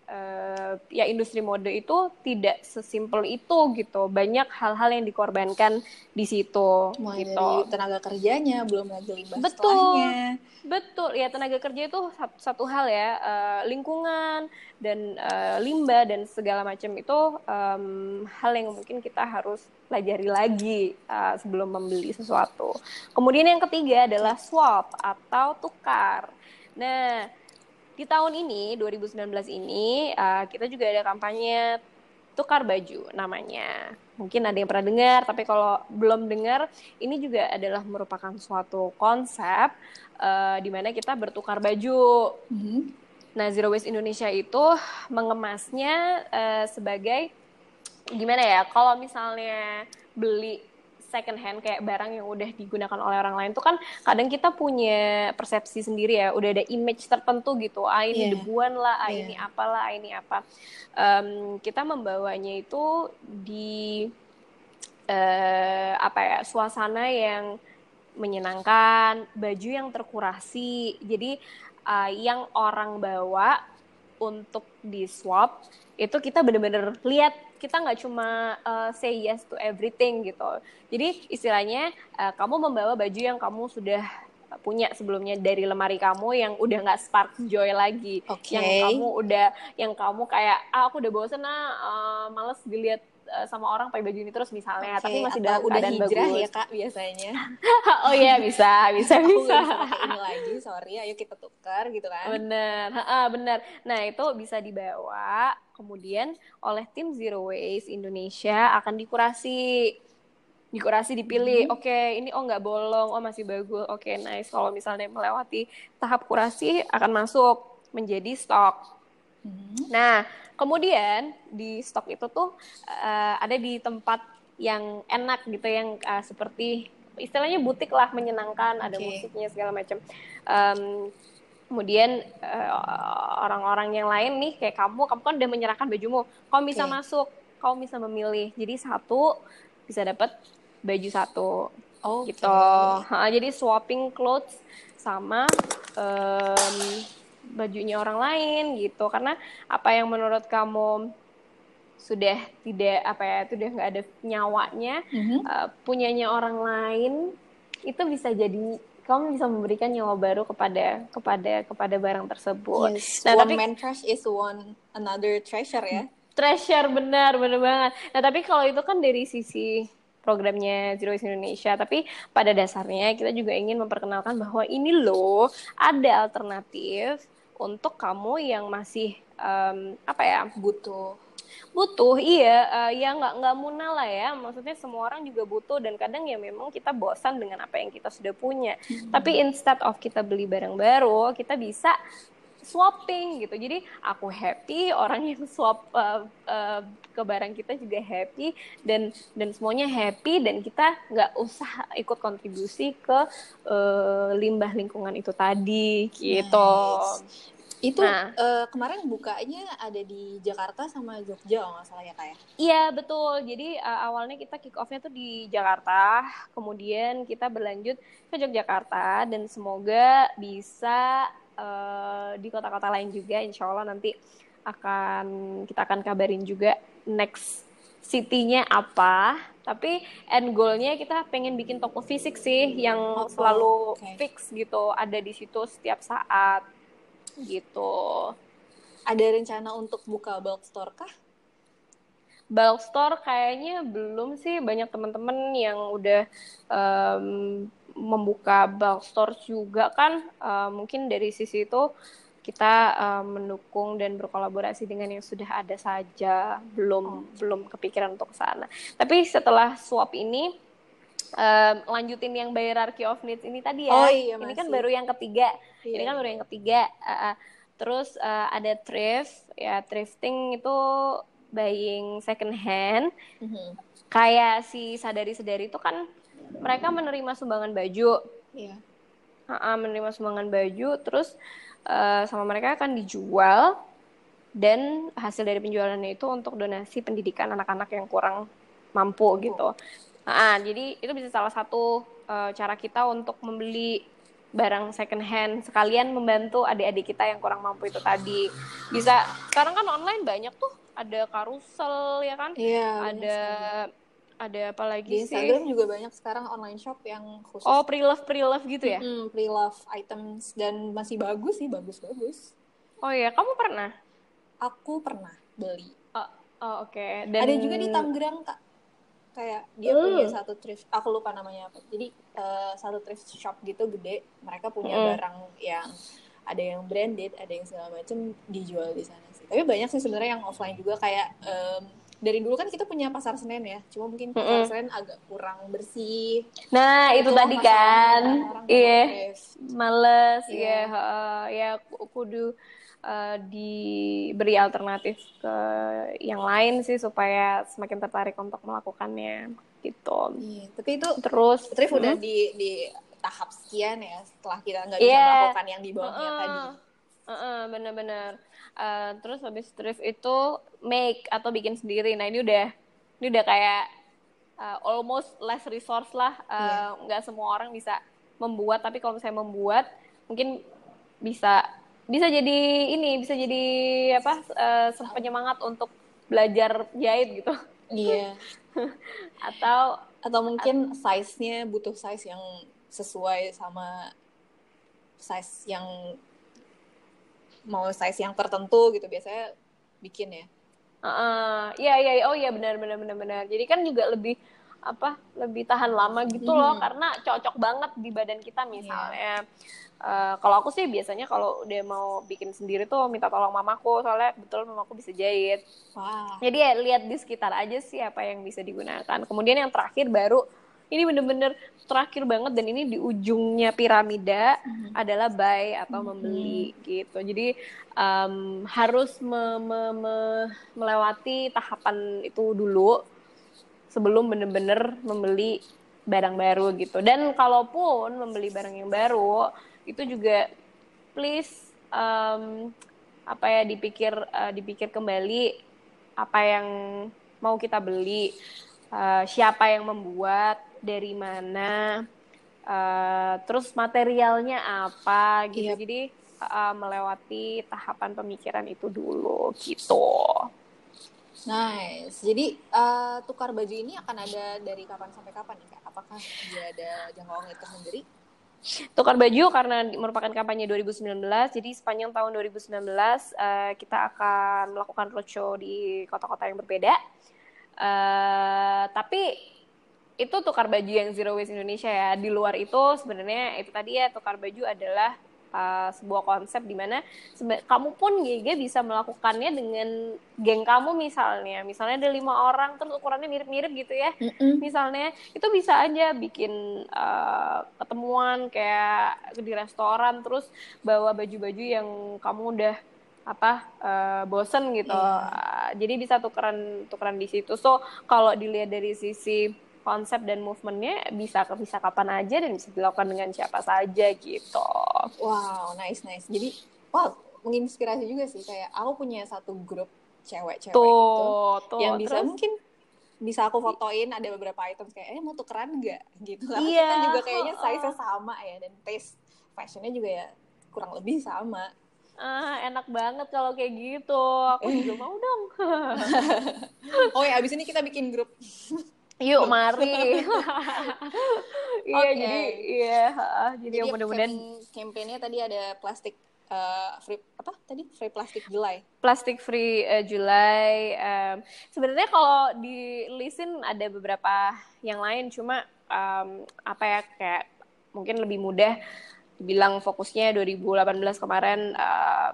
uh, ya industri mode itu tidak sesimpel itu gitu. Banyak hal-hal yang dikorbankan di situ Mulai gitu. dari tenaga kerjanya belum lagi limbah betul. setelahnya. betul. Ya tenaga kerja itu satu, satu hal ya. Uh, lingkungan dan uh, limbah dan segala macam itu um, hal yang mungkin kita harus pelajari lagi uh, sebelum membeli sesuatu. Kemudian yang ketiga adalah swap atau tukar. Nah di tahun ini 2019 ini uh, kita juga ada kampanye tukar baju namanya. Mungkin ada yang pernah dengar, tapi kalau belum dengar, ini juga adalah merupakan suatu konsep uh, di mana kita bertukar baju. Mm -hmm. Nah, Zero Waste Indonesia itu mengemasnya uh, sebagai gimana ya? Kalau misalnya beli second hand kayak barang yang udah digunakan oleh orang lain tuh kan kadang kita punya persepsi sendiri ya udah ada image tertentu gitu ah ini yeah. debuan lah ah yeah. ini apalah ah ini apa um, kita membawanya itu di uh, apa ya suasana yang menyenangkan baju yang terkurasi jadi uh, yang orang bawa untuk di swap itu kita bener-bener lihat kita nggak cuma uh, say yes to everything gitu. Jadi istilahnya uh, kamu membawa baju yang kamu sudah punya sebelumnya dari lemari kamu yang udah nggak spark joy lagi Oke. yang kamu udah yang kamu kayak ah aku udah bosen ah uh, males dilihat uh, sama orang pakai baju ini terus misalnya Oke, tapi masih dalam udah hijrah bagus ya kak biasanya. <laughs> oh iya bisa bisa Aku bisa pakai ini lagi, sorry. Ayo kita tukar gitu kan. bener Ha-ha, bener nah itu bisa dibawa kemudian oleh tim Zero Waste Indonesia akan dikurasi dikurasi dipilih Mhm. oke ini oh nggak bolong oh masih bagus oke nice kalau misalnya melewati tahap kurasi akan masuk menjadi stok Mhm. Nah, kemudian di stok itu tuh eh, ada di tempat yang enak gitu, yang eh, seperti istilahnya butik lah, menyenangkan, ada Oke. musiknya segala macam. Em, kemudian eh, orang-orang yang lain nih kayak kamu, kamu kan udah menyerahkan bajumu, kamu bisa Oke. masuk, kamu bisa memilih. Jadi satu bisa dapat baju satu Oke. gitu. Ha, jadi swapping clothes sama em, bajunya orang lain gitu. Karena apa yang menurut kamu sudah tidak apa ya, sudah nggak ada nyawanya, Mhm. eh, punyanya orang lain itu bisa jadi kamu bisa memberikan nyawa baru kepada kepada kepada barang tersebut. Yes, Nah, one tapi- man trash is one another treasure ya. treasure benar benar banget. Nah tapi kalau itu kan dari sisi programnya Zero Waste Indonesia, tapi pada dasarnya kita juga ingin memperkenalkan bahwa ini loh ada alternatif untuk kamu yang masih em, apa ya Butuh. Butuh iya eh, ya nggak nggak muna lah ya. Maksudnya semua orang juga butuh dan kadang ya memang kita bosan dengan apa yang kita sudah punya. Tapi instead of kita beli barang baru kita bisa swapping gitu. Jadi aku happy orang yang swap eh, eh, ke barang kita juga happy dan dan semuanya happy dan kita nggak usah ikut kontribusi ke eh, limbah lingkungan itu tadi gitu. Nice. Itu Nah. eh, kemarin bukanya ada di Jakarta sama Jogja kalau nggak salah ya kak ya. Iya betul. Jadi uh, awalnya kita kick off-nya tuh di Jakarta, kemudian kita berlanjut ke Yogyakarta dan semoga bisa uh, di kota-kota lain juga. Insya Allah nanti akan kita akan kabarin juga next city-nya apa. Tapi end goal-nya kita pengen bikin toko fisik sih yang Oh, selalu oke. fix gitu, ada di situ setiap saat gitu. Ada rencana untuk buka bulk store kah? bulk store kayaknya belum sih. Banyak teman-teman yang udah em, membuka bulk store juga kan. Eh, mungkin dari sisi itu kita em, mendukung dan berkolaborasi dengan yang sudah ada saja. Belum belum kepikiran untuk sana. Tapi setelah swap ini em, lanjutin yang hierarchy of needs ini tadi ya Oh iya, ini kan masih. baru yang ketiga Iya. ini kan baru yang ketiga. Uh, uh. terus uh, ada thrift, ya thrifting itu buying second hand. Mhm. Kayak si sadari-sadari itu kan mereka menerima sumbangan baju, Iya. Uh, uh, menerima sumbangan baju, terus uh, sama mereka akan dijual dan hasil dari penjualannya itu untuk donasi pendidikan anak-anak yang kurang mampu gitu. Ah, jadi itu bisa salah satu uh, cara kita untuk membeli barang second hand sekalian membantu adik-adik kita yang kurang mampu itu tadi. Bisa sekarang kan online banyak tuh ada karusel ya kan? Iya. ada ada apa Di lagi sih? Instagram juga banyak sekarang online shop yang khusus Oh, pre-love pre-love gitu ya? Mm, pre-love items dan masih bagus sih, bagus-bagus. Oh iya, kamu pernah? Aku pernah beli. Oh, oh, oke. Dan Ada juga di Tangerang kak. Kayak dia Hmm. punya satu thrift, aku lupa namanya apa. Jadi eh, satu thrift shop gitu gede. Mereka punya Hmm. barang yang ada yang branded, ada yang segala macam dijual di sana sih. Tapi banyak sih sebenarnya yang offline juga kayak em, dari dulu kan kita punya pasar Senen ya. Cuma mungkin pasar Mm-mm. Senen agak kurang bersih. Nah, itu Itulah tadi kan. Iya. thrift. males Iya. ya heeh. ya ku- kudu eh, diberi alternatif ke yang lain sih supaya semakin tertarik untuk melakukannya gitu Iya, tapi itu terus thrift udah hmm, di di tahap sekian ya setelah kita nggak bisa Iya. melakukan yang di bawahnya Heeh. tadi. Heeh, bener-bener Eh, terus habis thrift itu make atau bikin sendiri nah ini udah ini udah kayak eh, almost less resource lah Iya. nggak semua orang bisa membuat tapi kalau misalnya membuat mungkin bisa bisa jadi ini bisa jadi apa eh, penyemangat untuk belajar jahit gitu Iya. <laughs> atau Atau mungkin size-nya butuh size yang sesuai sama size yang mau size yang tertentu gitu biasanya bikin ya. Uh, iya iya oh iya benar benar benar benar. Jadi kan juga lebih apa lebih tahan lama gitu loh Hmm. karena cocok banget di badan kita misalnya. Iya. Eh, kalau aku sih biasanya kalau udah mau bikin sendiri tuh minta tolong mamaku soalnya betul mamaku bisa jahit. Wah. Jadi ya lihat di sekitar aja sih apa yang bisa digunakan. Kemudian yang terakhir baru ini bener-bener terakhir banget dan ini di ujungnya piramida Mhm. adalah buy atau Mhm. membeli gitu. Jadi em, harus me- me- me- melewati tahapan itu dulu sebelum bener-bener membeli barang baru gitu. Dan kalaupun membeli barang yang baru itu juga please em, apa ya dipikir eh, dipikir kembali apa yang mau kita beli, eh, siapa yang membuat, dari mana, eh, terus materialnya apa gitu. Yep. Jadi eh, melewati tahapan pemikiran itu dulu gitu. Nice. Jadi eh, tukar baju ini akan ada dari kapan sampai kapan nih kak? Apakah dia ada jangka waktu tersendiri? Tukar baju karena merupakan kampanye 2019, jadi sepanjang tahun 2019 eh, kita akan melakukan roadshow di kota-kota yang berbeda. Eh, tapi itu tukar baju yang Zero Waste Indonesia ya. Di luar itu sebenarnya itu tadi ya tukar baju adalah eh, sebuah konsep di mana kamu pun GG bisa melakukannya dengan geng kamu misalnya. Misalnya ada lima orang terus ukurannya mirip-mirip gitu ya misalnya itu bisa aja bikin uh, ketemuan kayak di restoran terus bawa baju-baju yang kamu udah apa uh, bosen gitu Iya. Uh, jadi bisa tukeran tukeran di situ so kalau dilihat dari sisi konsep dan movementnya bisa bisa kapan aja dan bisa dilakukan dengan siapa saja gitu. Wow, nice nice. Jadi, wow, menginspirasi juga sih. Kayak aku punya satu grup cewek-cewek gitu tuh tuh. yang bisa Terus- mungkin bisa aku fotoin ada beberapa item kayak eh mau tukeran nggak? Gitu. Karena Iya, kita juga kayaknya size sama ya dan taste fashionnya juga ya kurang lebih sama. Ah enak banget kalau kayak gitu. Aku juga mau dong. <laughs> Oh ya abis ini kita bikin grup <laughs> Yuk mari. <laughs> Iya Oke. jadi iya jadi, yang mudah-mudahan campaign- campaignnya tadi ada plastik eh, free apa tadi free plastik Julai plastic free eh, Julai. em, Sebenarnya kalau di listin ada beberapa yang lain cuma em, apa ya kayak mungkin lebih mudah bilang fokusnya 2018 kemarin eh,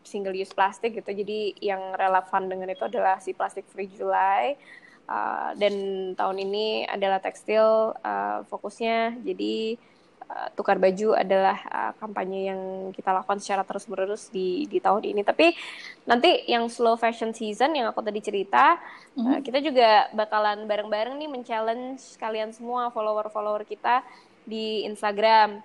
single use plastik gitu. Jadi yang relevan dengan itu adalah si plastic free Julai. Uh, dan tahun ini adalah tekstil uh, fokusnya. Jadi uh, tukar baju adalah uh, kampanye yang kita lakukan secara terus menerus di di tahun ini. Tapi nanti yang slow fashion season yang aku tadi cerita uh, kita juga bakalan bareng-bareng nih men-challenge kalian semua follower-follower kita di Instagram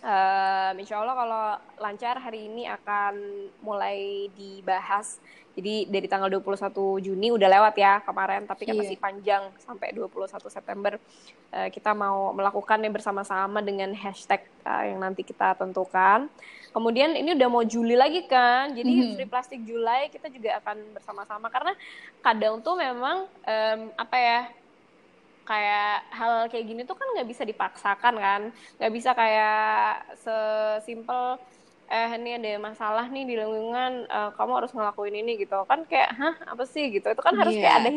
Uh, insya Allah kalau lancar hari ini akan mulai dibahas. Jadi dari tanggal 21 Juni udah lewat ya kemarin, tapi kan Iya. masih panjang sampai 21 September. Uh, kita mau melakukannya bersama-sama dengan hashtag uh, yang nanti kita tentukan. Kemudian ini udah mau Juli lagi kan, jadi Mhm. Free Plastic Julai kita juga akan bersama-sama karena kadang tuh memang em, apa ya kayak hal kayak gini tuh kan nggak bisa dipaksakan kan? Nggak bisa kayak sesimpel eh ini ada masalah nih di lingkungan eh, kamu harus ngelakuin ini gitu. Kan kayak hah apa sih? Gitu. Itu kan harus Iya. kayak ada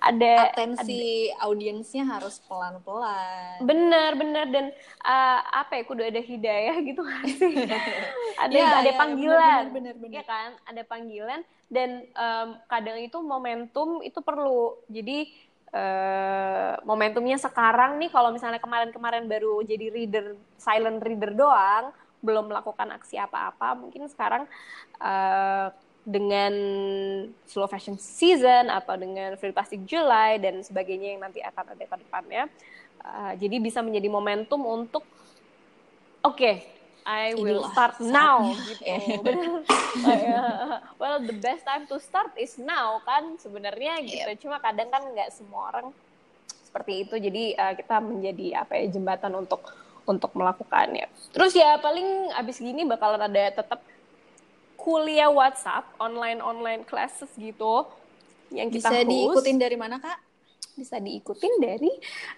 ada atensi audiensnya harus pelan-pelan. Bener bener dan eh, apa ya kudu ada hidayah gitu kan sih? <laughs> Ada Iya, ada iya, panggilan. bener, bener, bener. ya kan? Ada panggilan. Dan em, kadang itu momentum itu perlu. Jadi eh, momentumnya sekarang nih kalau misalnya kemarin-kemarin baru jadi reader silent reader doang belum melakukan aksi apa-apa mungkin sekarang eh, dengan slow fashion season atau dengan free plastic July dan sebagainya yang nanti akan ada ke depannya eh, jadi bisa menjadi momentum untuk oke I will Inilah. start now <laughs> gitu. Well the best time to start is now kan sebenarnya gitu. Cuma kadang kan nggak semua orang seperti itu. Jadi uh, kita menjadi apa ya jembatan untuk untuk melakukannya terus ya paling abis gini bakalan ada tetap kuliah WhatsApp online online classes gitu yang kita bisa host. diikutin dari mana kak? Bisa diikutin dari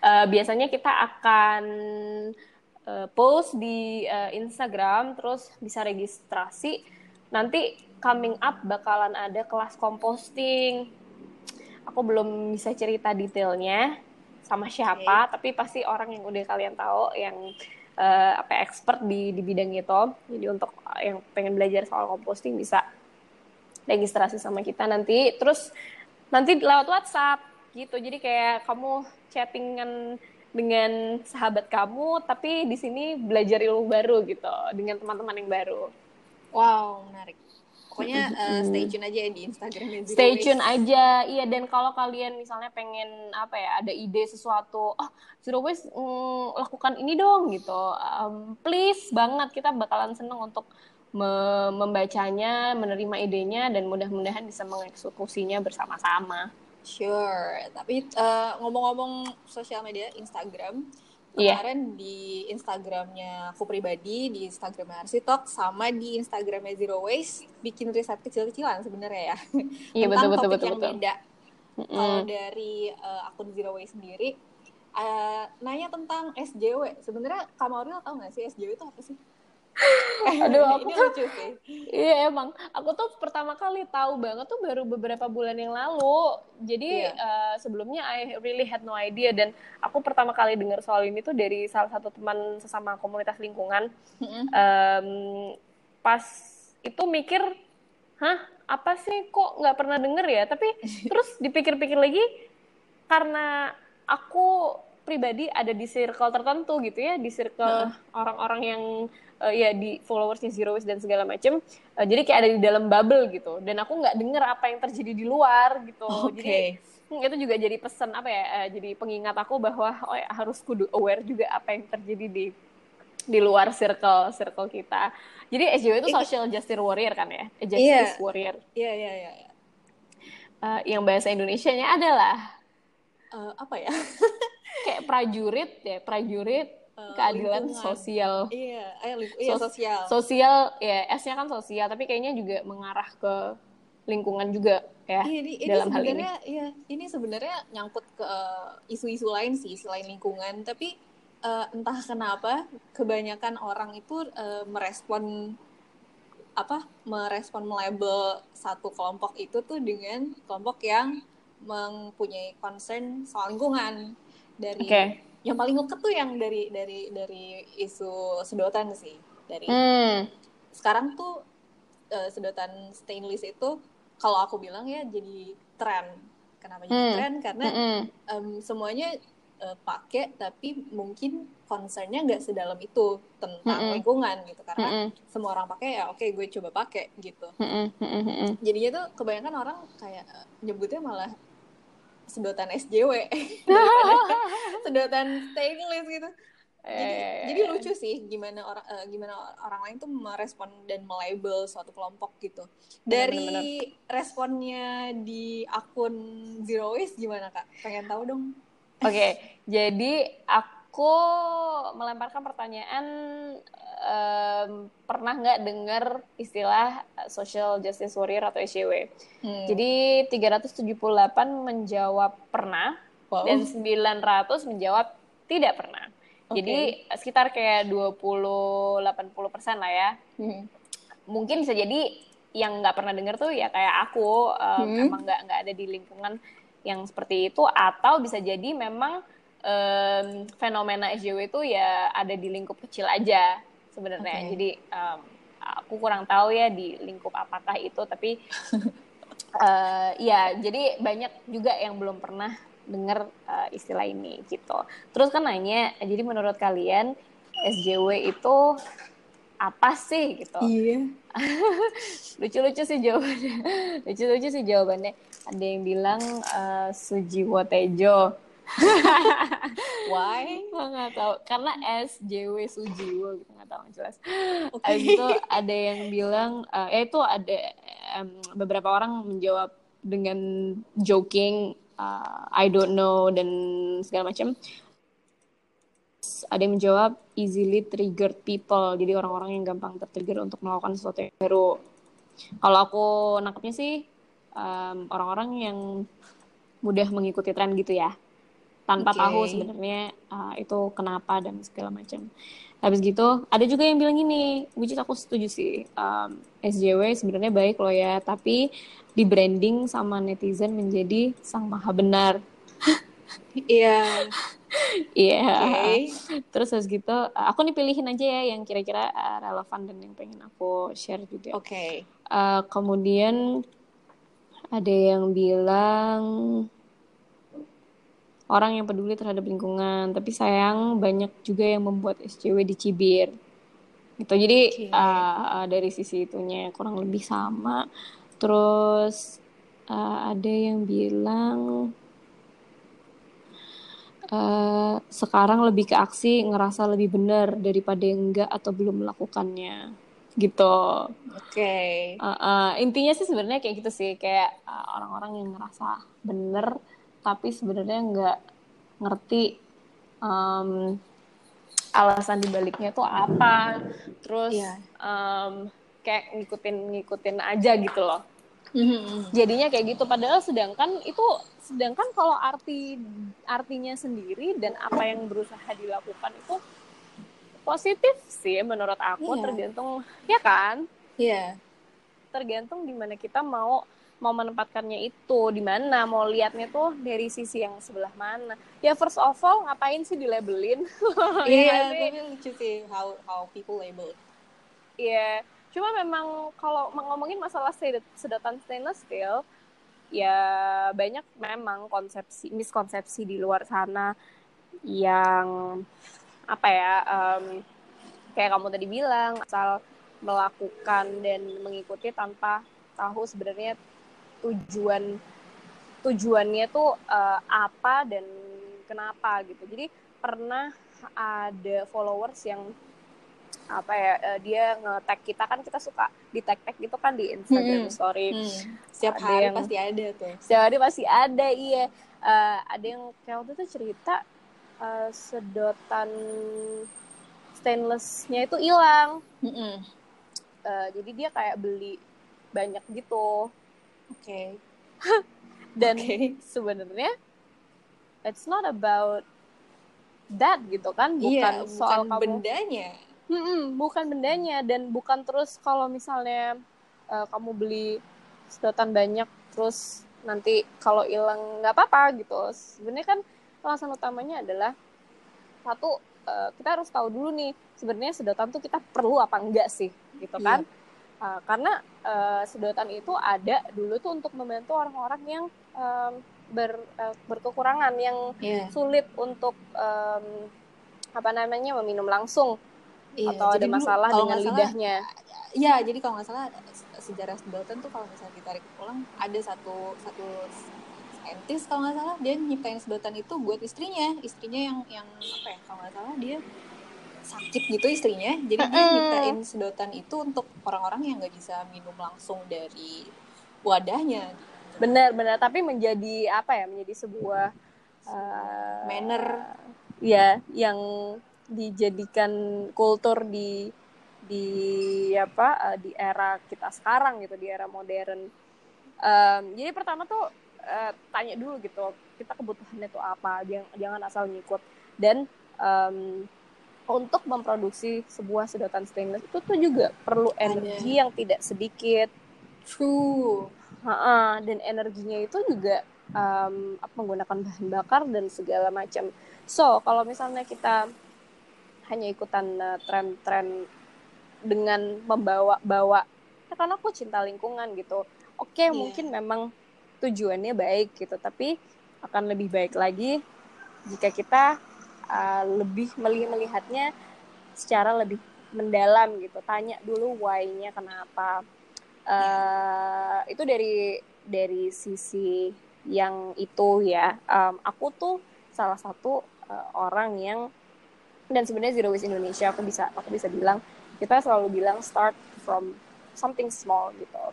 uh, biasanya kita akan uh, post di uh, Instagram, terus bisa registrasi. Nanti coming up bakalan ada kelas composting. Aku belum bisa cerita detailnya sama siapa, okay. tapi pasti orang yang udah kalian tahu yang uh, apa expert di di bidang itu. Jadi untuk yang pengen belajar soal composting bisa registrasi sama kita nanti. Terus nanti lewat WhatsApp gitu. Jadi kayak kamu chattingan dengan sahabat kamu, tapi di sini belajar ilmu baru gitu dengan teman-teman yang baru. Wow, menarik. Pokoknya uh, stay tune aja ya di Instagram Zero Stay tune aja, iya. Dan kalau kalian misalnya pengen apa ya, ada ide sesuatu, oh Zero Waste mm, lakukan ini dong gitu. Um, please banget kita bakalan seneng untuk me membacanya, menerima idenya, dan mudah-mudahan bisa mengeksekusinya bersama-sama. Sure, tapi uh, ngomong-ngomong sosial media, Instagram, iya. kemarin yeah. di Instagramnya aku pribadi, di Instagram Arsitok, sama di Instagramnya Zero Waste, bikin riset kecil-kecilan sebenarnya ya. Iya, <laughs> betul, betul, betul, yang betul. beda. Mm. Kalau dari uh, akun Zero Waste sendiri, uh, nanya tentang SJW. Sebenarnya Kamaril tau gak sih SJW itu apa sih? Aduh, aku tuh, lucu sih. Iya emang, aku tuh pertama kali tahu banget tuh baru beberapa bulan yang lalu. Jadi yeah. Iya. uh, sebelumnya I really had no idea dan aku pertama kali dengar soal ini tuh dari salah satu teman sesama komunitas lingkungan. Mm-hmm. Um, pas itu mikir, hah apa sih kok nggak pernah denger ya? Tapi <laughs> terus dipikir-pikir lagi karena aku pribadi ada di circle tertentu gitu ya, di circle orang-orang uh. yang uh, ya di followersnya Zero Waste dan segala macem. Uh, jadi kayak ada di dalam bubble gitu. Dan aku nggak denger apa yang terjadi di luar gitu. Okay. jadi hmm, itu juga jadi pesan apa ya uh, jadi pengingat aku bahwa oh ya, harus kudu aware juga apa yang terjadi di di luar circle circle kita. Jadi SJW itu social justice warrior kan ya? Justice yeah. warrior. Iya iya iya yang bahasa Indonesia-nya adalah? Uh, apa ya <laughs> kayak prajurit ya prajurit uh, keadilan lingkungan. sosial. Iya, eh, iya Sos sosial. Sosial ya S-nya kan sosial, tapi kayaknya juga mengarah ke lingkungan juga ya iya, ini, dalam hal ini. Iya, ini sebenarnya nyangkut ke isu-isu uh, lain sih selain lingkungan, tapi uh, entah kenapa kebanyakan orang itu uh, merespon apa merespon melabel satu kelompok itu tuh dengan kelompok yang mempunyai concern soal lingkungan dari okay yang paling ngeket tuh yang dari dari dari isu sedotan sih dari hmm. sekarang tuh uh, sedotan stainless itu kalau aku bilang ya jadi tren kenapa jadi hmm. tren karena hmm. um, semuanya uh, pakai tapi mungkin concernnya nggak sedalam itu tentang hmm. lingkungan gitu karena hmm. semua orang pakai ya oke gue coba pakai gitu hmm. Hmm. jadinya tuh kebanyakan orang kayak uh, nyebutnya malah sedotan SJW <laughs> sedotan stainless gitu jadi, eh, jadi lucu sih gimana orang uh, gimana orang lain tuh merespon dan melabel suatu kelompok gitu. Dari bener, bener. responnya di akun Zero Waste gimana kak? Pengen tahu dong. Oke, okay, jadi aku melemparkan pertanyaan um, pernah nggak dengar istilah social justice warrior atau SJW. Hmm. Jadi 378 menjawab pernah wow. dan 900 menjawab tidak pernah. Okay. Jadi sekitar kayak 20-80 persen lah ya. Hmm. Mungkin bisa jadi yang nggak pernah dengar tuh ya kayak aku um, hmm. emang nggak nggak ada di lingkungan yang seperti itu atau bisa jadi memang um, fenomena SJW itu ya ada di lingkup kecil aja sebenarnya. Okay. Jadi um, aku kurang tahu ya di lingkup apakah itu, tapi uh, <laughs> ya jadi banyak juga yang belum pernah dengar uh, istilah ini gitu. Terus kan nanya, jadi menurut kalian SJW itu apa sih gitu? Iya. <laughs> Lucu-lucu sih jawabannya. <laughs> Lucu-lucu sih jawabannya. Ada yang bilang uh, Sujiwo Tejo <laughs> Why? Gue nggak tahu. Karena SJW Sujiwo gitu nggak tahu jelas. Okay. itu ada yang bilang, uh, eh itu ada um, beberapa orang menjawab dengan joking, uh, I don't know dan segala macam. Ada yang menjawab easily triggered people, jadi orang-orang yang gampang tertrigger untuk melakukan sesuatu yang baru. Kalau aku nangkepnya sih orang orang-orang yang mudah mengikuti tren gitu ya tanpa okay. tahu sebenarnya uh, itu kenapa dan segala macam. habis gitu ada juga yang bilang gini which is aku setuju sih um, SJW sebenarnya baik loh ya tapi di branding sama netizen menjadi sang maha benar <laughs> Iya. Iya. Oke. Terus habis gitu, aku nih pilihin aja ya yang kira-kira uh, relevan dan yang pengen aku share juga. Oke. Uh, kemudian ada yang bilang orang yang peduli terhadap lingkungan, tapi sayang banyak juga yang membuat SCW dicibir. Gitu. Jadi Oke. uh, dari sisi itunya kurang lebih sama. Terus uh, ada yang bilang uh, sekarang lebih ke aksi ngerasa lebih benar daripada yang enggak atau belum melakukannya gitu Oke. Uh, uh, intinya sih sebenarnya kayak gitu sih kayak uh, orang-orang yang ngerasa bener tapi sebenarnya nggak ngerti um, alasan dibaliknya tuh apa terus Iya. um, kayak ngikutin ngikutin aja gitu loh Mhm. jadinya kayak gitu padahal sedangkan itu sedangkan kalau arti artinya sendiri dan apa yang berusaha dilakukan itu positif sih menurut aku Iya. tergantung ya kan Iya. tergantung gimana kita mau mau menempatkannya itu di mana mau lihatnya tuh dari sisi yang sebelah mana. Ya first of all ngapain sih dilabelin? <laughs> Iya, Iya tapi lucu sih how how people label. Iya, cuma memang kalau ngomongin masalah sed- sedotan stainless steel, ya banyak memang konsepsi miskonsepsi di luar sana yang apa ya, em, kayak kamu tadi bilang, asal melakukan dan mengikuti tanpa tahu sebenarnya tujuan tujuannya tuh eh, apa dan kenapa gitu. Jadi pernah ada followers yang apa ya eh, dia nge-tag kita kan kita suka di tag tag gitu kan di Instagram Hmm. story Hmm. Setiap Ada hari yang- pasti ada tuh. setiap hari pasti ada iya Eh, ada yang kayak waktu itu cerita eh, sedotan stainlessnya itu hilang Mhm. Eh, jadi dia kayak beli banyak gitu Oke. <laughs> dan Oke. sebenarnya it's not about that gitu kan bukan Iya, soal bukan kamu bendanya. Mm-mm, bukan bendanya dan bukan terus kalau misalnya uh, kamu beli sedotan banyak terus nanti kalau hilang nggak apa-apa gitu sebenarnya kan alasan utamanya adalah satu uh, kita harus tahu dulu nih sebenarnya sedotan tuh kita perlu apa enggak sih gitu kan Uh, karena uh, sedotan itu ada dulu tuh untuk membantu orang-orang yang um, ber, uh, berkekurangan yang Iya. sulit untuk um, apa namanya meminum langsung Iya, atau jadi ada dulu masalah kalau dengan salah, lidahnya. Iya, jadi kalau nggak salah se- sejarah sedotan tuh kalau misalnya ditarik ulang ada satu satu saintis kalau nggak salah dia nyiptain sedotan itu buat istrinya, istrinya yang yang apa ya kalau nggak salah dia sakit gitu istrinya, jadi dia nyiptain sedotan itu untuk orang-orang yang nggak bisa minum langsung dari wadahnya. Benar-benar tapi menjadi apa ya? Menjadi sebuah uh, Manner. ya yang dijadikan kultur di di apa uh, di era kita sekarang gitu di era modern. Um, jadi pertama tuh uh, tanya dulu gitu kita kebutuhannya tuh apa jangan jangan asal ngikut dan um, untuk memproduksi sebuah sedotan stainless itu tuh juga perlu energi yang tidak sedikit True. Dan energinya itu juga um, menggunakan bahan bakar dan segala macam. So, kalau misalnya kita hanya ikutan uh, tren-tren dengan membawa-bawa, ya karena aku cinta lingkungan gitu. Oke, Iya. mungkin memang tujuannya baik gitu, tapi akan lebih baik lagi jika kita uh, lebih meli- melihatnya secara lebih mendalam gitu. Tanya dulu why-nya kenapa. Eh itu dari dari sisi yang itu ya. Em, aku tuh salah satu eh, orang yang dan sebenarnya Zero Waste Indonesia aku bisa aku bisa bilang kita selalu bilang start from something small gitu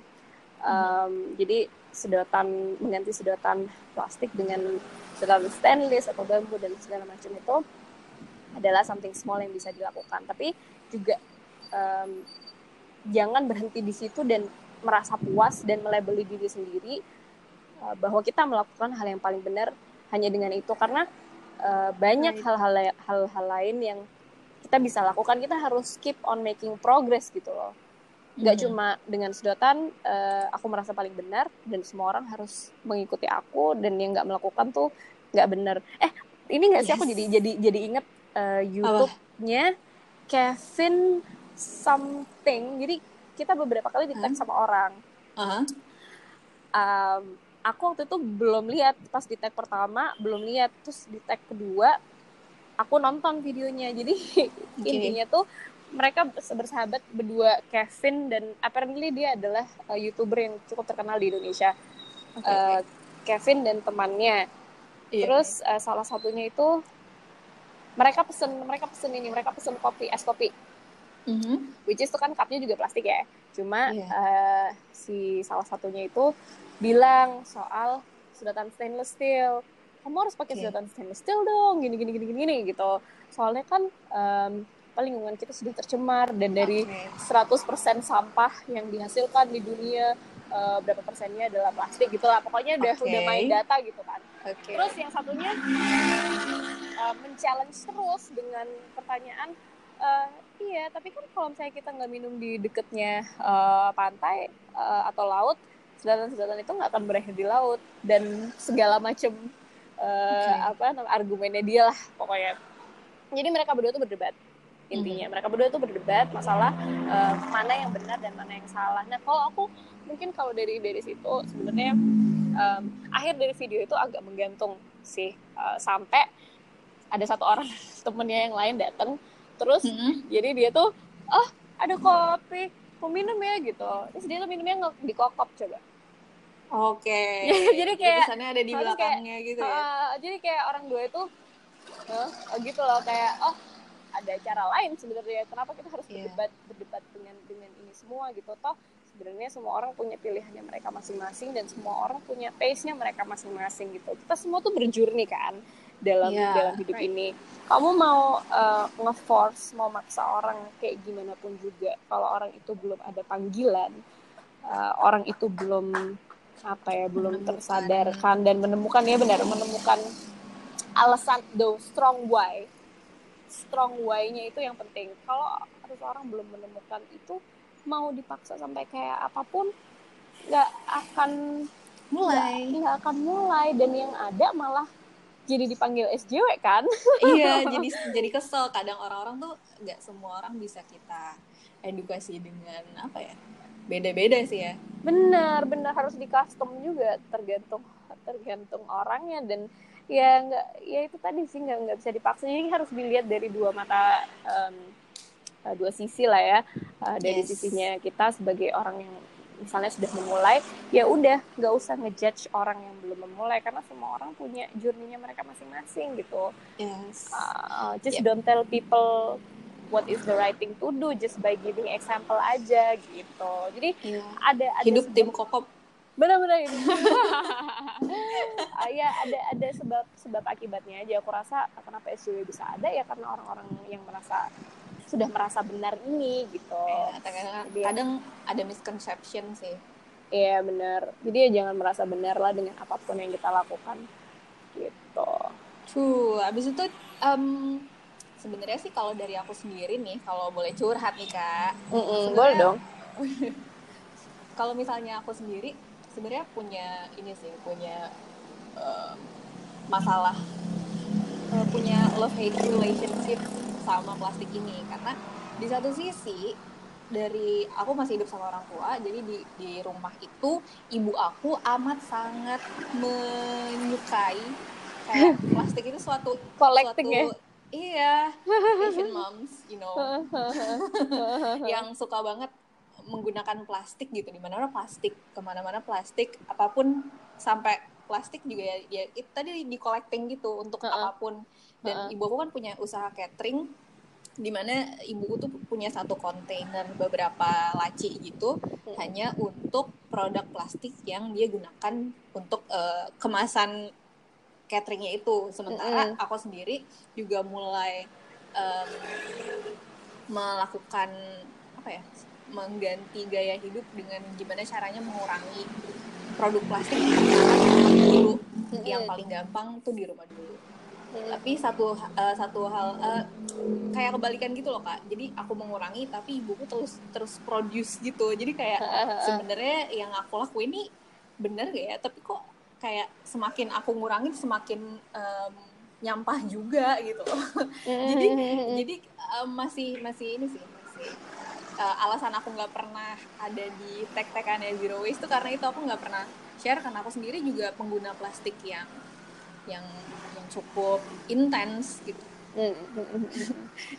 Em, jadi sedotan mengganti sedotan plastik dengan sedotan stainless atau bambu dan segala macam itu adalah something small yang bisa dilakukan. Tapi juga em, jangan berhenti di situ dan merasa puas dan melabeli diri sendiri uh, bahwa kita melakukan hal yang paling benar hanya dengan itu. Karena uh, banyak hal-hal hal-hal lain yang kita bisa lakukan. Kita harus keep on making progress gitu loh nggak Mhm. cuma dengan sedotan eh, aku merasa paling benar dan semua orang harus mengikuti aku dan yang nggak melakukan tuh nggak benar. Eh ini nggak sih aku Yes. jadi jadi jadi inget eh, YouTube-nya Kevin something. Jadi kita beberapa kali di tag sama orang. Aha. um, aku waktu itu belum lihat pas di tag pertama belum lihat terus di tag kedua aku nonton videonya. Jadi <laughs> intinya tuh mereka bersahabat berdua Kevin dan apparently dia adalah uh, youtuber yang cukup terkenal di Indonesia Oke, Uh. Kevin dan temannya Iya. terus uh, salah satunya itu mereka pesen mereka pesen ini mereka pesen kopi es kopi Mhm. which is itu kan cupnya juga plastik ya cuma Iya. eh, si salah satunya itu bilang soal sedotan stainless steel kamu harus pakai Oke. sedotan stainless steel dong gini gini gini gini gitu soalnya kan em, apa, lingkungan kita sudah tercemar dan dari Oke. 100% sampah yang dihasilkan di dunia eh, berapa persennya adalah plastik gitu lah pokoknya udah Oke. udah main data gitu kan Oke. Terus yang satunya uh, men-challenge terus dengan pertanyaan, uh, iya tapi kan kalau misalnya kita nggak minum di deketnya uh, pantai uh, atau laut, sedotan-sedotan itu nggak akan berakhir di laut dan segala macam uh, Oke. apa argumennya dia lah pokoknya. Jadi mereka berdua tuh berdebat intinya mereka berdua tuh berdebat masalah uh, mana yang benar dan mana yang salah. Nah kalau aku mungkin kalau dari dari situ sebenarnya um, akhir dari video itu agak menggantung sih Uh, sampai ada satu orang <laughs> temennya yang lain datang terus Mhm. jadi dia tuh oh ada kopi mau minum ya gitu terus dia tuh minumnya nge- di kokop coba Oke. <laughs> Jadi kayak- tulisannya ada di harus kayak- belakangnya gitu ya. Uh, jadi kayak orang dua itu uh, oh gitu loh kayak oh ada cara lain sebenarnya kenapa kita harus Iya. berdebat berdebat dengan dengan ini semua gitu toh sebenarnya semua orang punya pilihannya mereka masing-masing dan semua orang punya pace-nya mereka masing-masing gitu kita semua tuh berjourney kan dalam Iya, dalam hidup right. ini kamu mau uh, nge-force mau maksa orang kayak gimana pun juga kalau orang itu belum ada panggilan uh, orang itu belum apa ya belum Menemukan. tersadarkan dan menemukan ya benar menemukan alasan the strong why strong why-nya itu yang penting kalau seseorang belum menemukan itu mau dipaksa sampai kayak apa pun nggak akan Mulai. nggak akan mulai dan yang ada malah jadi dipanggil SJW kan <laughs> iya, <laughs> jadi jadi kesel. Kadang orang-orang tuh nggak semua orang bisa kita edukasi dengan apa ya? Beda-beda sih ya. benar benar harus di custom juga tergantung tergantung orangnya dan ya nggak ya itu tadi sih nggak nggak bisa dipaksa jadi harus dilihat dari dua mata eh, dua sisi lah ya Eh, dari Yes. sisinya kita sebagai orang yang misalnya sudah memulai ya udah nggak usah ngejudge orang yang belum memulai karena semua orang punya journey-nya mereka masing-masing gitu Yes. Uh, just Yep. don't tell people what is the right thing to do just by giving example aja gitu jadi Iya. ada ada Hidup sebab- tim kokop. Benar-benar ini <laughs> Ah, ya ada ada sebab sebab akibatnya aja. Aku rasa kenapa SJW bisa ada ya karena orang-orang yang merasa sudah merasa benar ini gitu. Ya, kadang, Jadi- kadang ada misconception sih. Iya benar. Jadi ya jangan merasa benar lah dengan apa pun yang kita lakukan gitu. Tuh, abis itu em, sebenarnya sih kalau dari aku sendiri nih, kalau boleh curhat nih kak, Mm-mm, Sebenarnya- boleh dong. <laughs> kalau misalnya aku sendiri sebenarnya punya ini sih, punya em, masalah, eh, punya love hate relationship sama plastik ini, karena di satu sisi dari aku masih hidup sama orang tua, jadi di di rumah itu ibu aku amat sangat menyukai kayak <laughs> plastik itu suatu collecting ya? suatu iya Asian <laughs> moms you know. <laughs> Yang suka banget menggunakan plastik gitu di mana plastik ke mana-mana plastik apa pun sampai plastik juga ya, ya itu tadi di collecting gitu untuk Heeh. apa pun dan Heeh. ibu aku kan punya usaha catering di mana ibuku tuh punya satu kontainer beberapa laci gitu Mm-mm. hanya untuk produk plastik yang dia gunakan untuk eh, kemasan cateringnya itu sementara Mm-mm. aku sendiri juga mulai em, melakukan apa ya mengganti gaya hidup dengan gimana caranya mengurangi produk plastik dulu. Yang Mm-mm. paling gampang tuh di rumah dulu. Hmm. tapi satu uh, satu hal uh, kayak kebalikan gitu loh kak. Jadi aku mengurangi tapi ibuku terus terus produce gitu. Jadi kayak <laughs> sebenarnya yang aku lakuin ini bener gak ya? Tapi kok kayak semakin aku ngurangin semakin um, nyampah juga gitu. <laughs> Jadi jadi um, masih masih ini sih masih uh, alasan aku nggak pernah ada di tag-tagannya zero waste itu karena itu aku nggak pernah share karena aku sendiri juga pengguna plastik yang yang yang cukup intens gitu.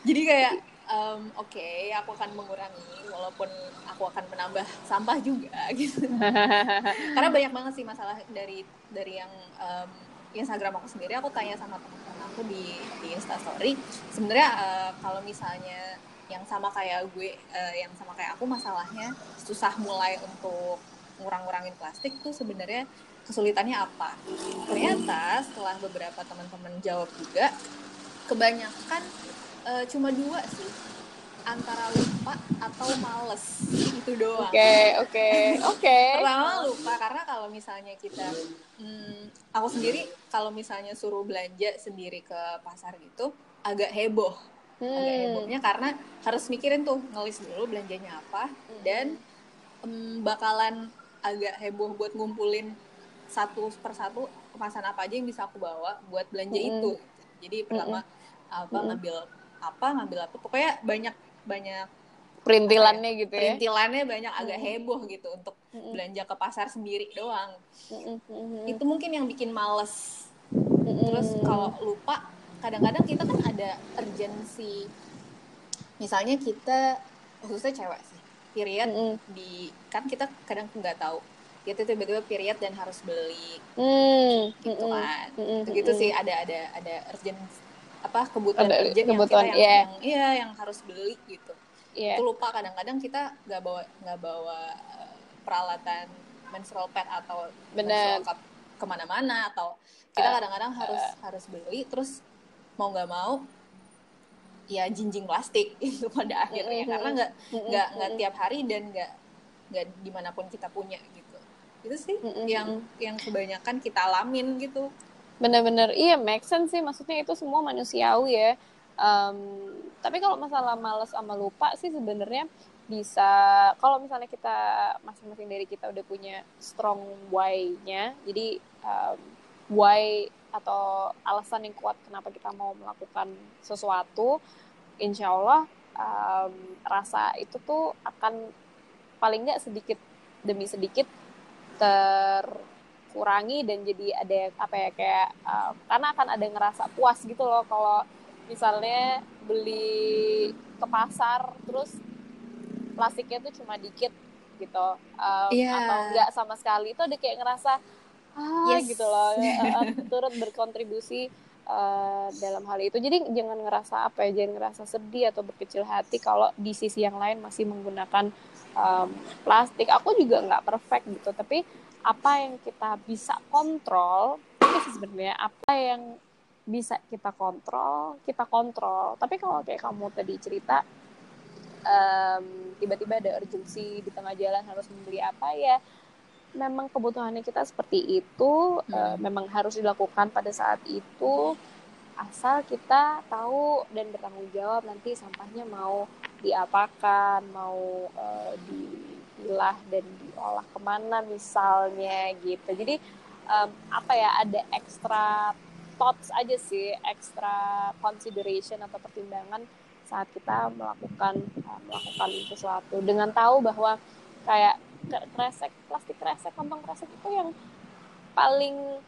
Jadi kayak um, oke okay, aku akan mengurangi walaupun aku akan menambah sampah juga <laughs> gitu. Karena banyak banget sih masalah dari dari yang um, Instagram aku sendiri. Aku tanya sama teman-teman aku di di Instastory sebenarnya uh, kalau misalnya yang sama kayak gue uh, yang sama kayak aku masalahnya susah mulai untuk ngurang-ngurangin plastik tuh sebenarnya kesulitannya apa ternyata setelah beberapa teman-teman jawab juga kebanyakan uh, cuma dua sih antara lupa atau males itu doang. Oke okay, oke okay, oke. Okay. Pertama lupa karena kalau misalnya kita, hmm, aku sendiri kalau misalnya suruh belanja sendiri ke pasar gitu agak heboh, hmm. agak hebohnya karena harus mikirin tuh ngelis dulu belanjanya apa hmm. dan um, bakalan agak heboh buat ngumpulin satu persatu kemasan apa aja yang bisa aku bawa buat belanja mm -hmm. itu jadi pertama mm -hmm. apa ngambil apa ngambil apa pokoknya banyak banyak perintilannya ya, gitu ya perintilannya banyak agak heboh gitu untuk mm -hmm. belanja ke pasar sendiri doang mm -hmm. itu mungkin yang bikin males mm -hmm. terus kalau lupa kadang-kadang kita kan ada urgensi misalnya kita khususnya cewek sih period mm -hmm. di kan kita kadang nggak tahu itu tiba-tiba period dan harus beli mm, gitu kan mm, mm, gitu sih ada ada ada urgent apa kebutuhan ada, urgent kebutuhan, yang kita yang, yeah. iya yang harus beli gitu yeah. itu lupa kadang-kadang kita nggak bawa nggak bawa uh, peralatan menstrual pad atau Bener. menstrual cup ke mana-mana atau kita eh, kadang-kadang uh, harus uh, harus beli terus mau nggak mau ya jinjing plastik <laughs> itu pada akhirnya. Mm -hmm. karena nggak nggak nggak tiap hari dan nggak nggak di mana pun kita punya gitu. Itu sih mm -hmm. yang yang kebanyakan kita alamin gitu. Bener-bener. Iya make sense sih. Maksudnya itu semua manusiawi ya. Um, tapi kalau masalah males sama lupa sih sebenarnya bisa kalau misalnya kita masing-masing dari kita udah punya strong why-nya jadi um, why atau alasan yang kuat kenapa kita mau melakukan sesuatu insya Allah um, rasa itu tuh akan paling nggak sedikit demi sedikit terkurangi dan jadi ada apa ya kayak uh, karena akan ada ngerasa puas gitu loh kalau misalnya beli ke pasar terus plastiknya tuh cuma dikit gitu um, yeah. atau enggak sama sekali itu ada kayak ngerasa ah yes. gitu loh. <laughs> Uh, turut berkontribusi uh, dalam hal itu. Jadi jangan ngerasa apa ya jangan ngerasa sedih atau berkecil hati kalau di sisi yang lain masih menggunakan um, plastik. Aku juga nggak perfect gitu tapi apa yang kita bisa kontrol itu sebenarnya apa yang bisa kita kontrol kita kontrol. Tapi kalau kayak kamu tadi cerita um, tiba-tiba ada urgensi di tengah jalan harus membeli apa ya memang kebutuhannya kita seperti itu hmm. uh, memang harus dilakukan pada saat itu asal kita tahu dan bertanggung jawab nanti sampahnya mau diapakan mau uh, dipilah dan diolah ke mana misalnya gitu jadi um, apa ya ada ekstra thoughts aja sih ekstra consideration atau pertimbangan saat kita melakukan uh, melakukan sesuatu dengan tahu bahwa kayak kresek plastik kresek kantong kresek itu yang paling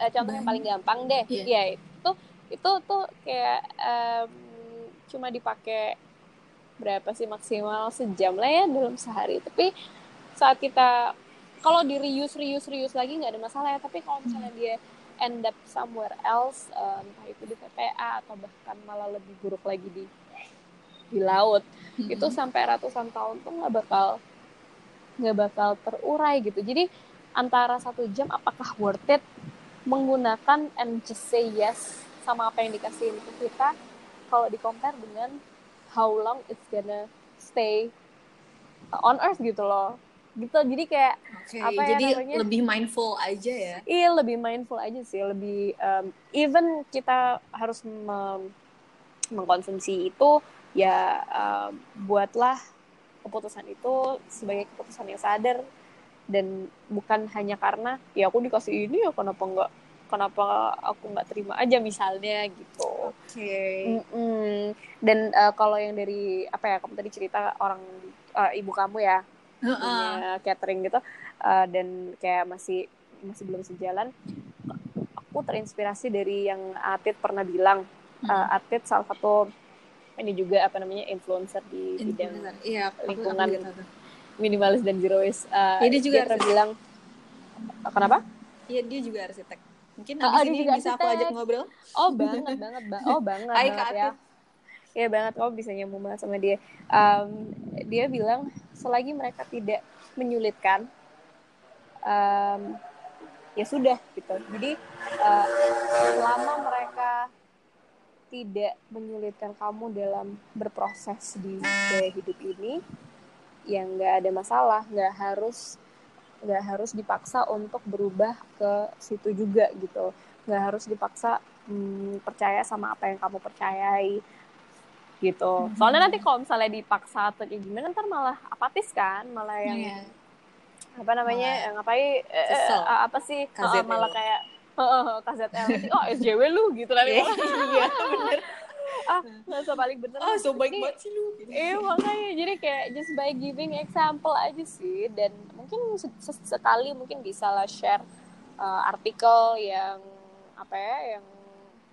uh, contoh yang paling gampang deh yeah. ya itu itu tuh kayak um, cuma dipakai berapa sih maksimal sejam lah ya dalam sehari tapi saat kita kalau di reuse reuse reuse lagi nggak ada masalah ya tapi kalau misalnya hmm. dia end up somewhere else um, entah itu di TPA atau bahkan malah lebih buruk lagi di di laut hmm. itu sampai ratusan tahun tuh nggak bakal nggak bakal terurai gitu jadi antara satu jam apakah worth it menggunakan and just say yes sama apa yang dikasih ke kita kalau di compare dengan how long it's gonna stay on earth gitu loh gitu jadi kayak Oke, apa ya jadi namanya? lebih mindful aja ya. iya lebih mindful aja sih lebih um, even kita harus mem- mengkonsumsi itu ya um, buatlah keputusan itu sebagai keputusan yang sadar dan bukan hanya karena ya aku dikasih ini ya kenapa enggak kenapa aku nggak terima aja misalnya gitu Oke. Mm-mm. dan uh, kalau yang dari apa ya kamu tadi cerita orang uh, ibu kamu ya Heeh. punya catering gitu uh, dan kayak masih masih belum sejalan aku terinspirasi dari yang Atit pernah bilang Hmm. uh, Atit salah satu ini juga apa namanya influencer di bidang. Iya, aku- aku lingkungan. minimalis dan zero waste uh, Ya, dia juga arsitek. bilang kenapa Iya, dia juga arsitek. Mungkin Ah, abis dia ini juga bisa aku arsitek. ajak ngobrol. oh banget banget ba- oh banget Hai, banget ya. Iya banget kamu bisa nyambung banget sama dia. Um, dia bilang selagi mereka tidak menyulitkan, um, ya sudah gitu. Jadi uh, selama mereka tidak menyulitkan kamu dalam berproses di gaya hidup ini, yang nggak ada masalah, nggak harus nggak harus dipaksa untuk berubah ke situ juga gitu, nggak harus dipaksa hmm, percaya sama apa yang kamu percayai gitu. Mhm. Soalnya nanti kalau misalnya dipaksa atau kayak gimana ntar malah apatis kan, malah yang Iya. apa namanya Malah yang ngapain eh, eh, eh, apa sih KZL. eh, malah kayak oh, KZL oh SJW lu gitu lah Iya, <laughs> iya, bener. ah nggak paling bener. Ah, so baik banget sih lu. Iya makanya. Jadi kayak just by giving example aja sih. Dan mungkin se- se- sekali mungkin bisa lah share uh, artikel yang apa ya yang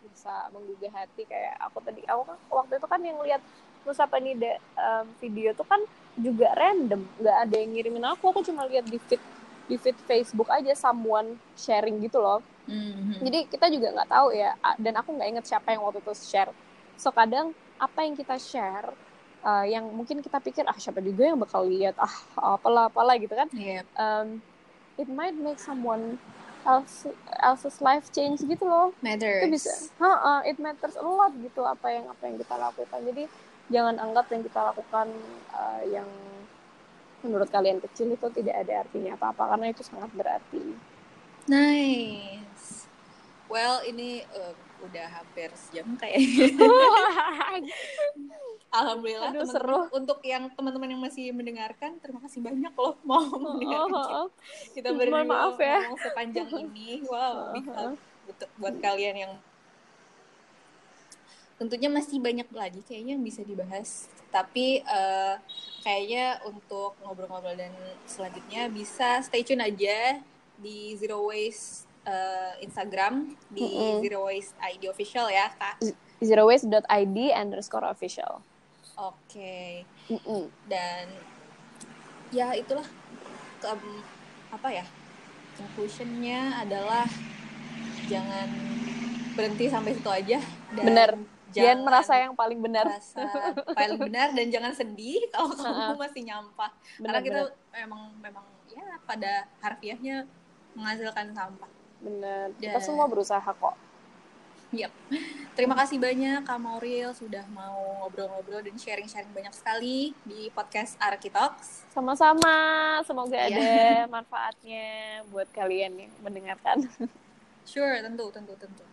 bisa menggugah hati. Kayak aku tadi aku kan waktu itu kan yang lihat Nusa Penida um, video tuh kan juga random. Nggak ada yang ngirimin aku. Aku cuma lihat di feed di feed Facebook aja someone sharing gitu loh Mhm. jadi kita juga nggak tahu ya dan aku nggak inget siapa yang waktu itu share so kadang apa yang kita share uh, yang mungkin kita pikir ah siapa juga yang bakal lihat ah apalah apalah gitu kan Iya. um, it might make someone else else's life change gitu loh matters. itu bisa ha it matters a lot gitu apa yang apa yang kita lakukan jadi jangan anggap yang kita lakukan uh, yang menurut kalian kecil itu tidak ada artinya apa apa karena itu sangat berarti Nice. Well, ini eh, udah hampir sejam kayaknya. <laughs> Alhamdulillah Aduh, teman-teman untuk yang teman-teman yang masih mendengarkan terima kasih banyak loh mau mendengarkan kita. oh, kita Mohon berdua maaf ya. sepanjang <laughs> ini. Wow, help buat, buat kalian yang tentunya masih banyak lagi kayaknya yang bisa dibahas. Tapi eh, kayaknya untuk ngobrol-ngobrol dan selanjutnya bisa stay tune aja di Zero Waste eh, Instagram di Mm-mm. Zero Waste ID official ya kak. zerowaste.id underscore official Oke. Mm-mm. dan ya itulah ke- apa ya conclusionnya adalah jangan berhenti sampai situ aja dan Bener. jangan Jangan merasa yang paling benar. merasa paling benar dan jangan sedih kalau <laughs> kamu masih nyampah karena kita memang memang ya pada harfiahnya menghasilkan sampah. Bener. Kita Dan- semua berusaha kok. Yap. Terima kasih banyak Kak Mauril sudah mau ngobrol-ngobrol dan sharing-sharing banyak sekali di podcast Arki Talks. Sama-sama. Semoga Iya. ada manfaatnya buat kalian yang mendengarkan. Sure, tentu, tentu, tentu.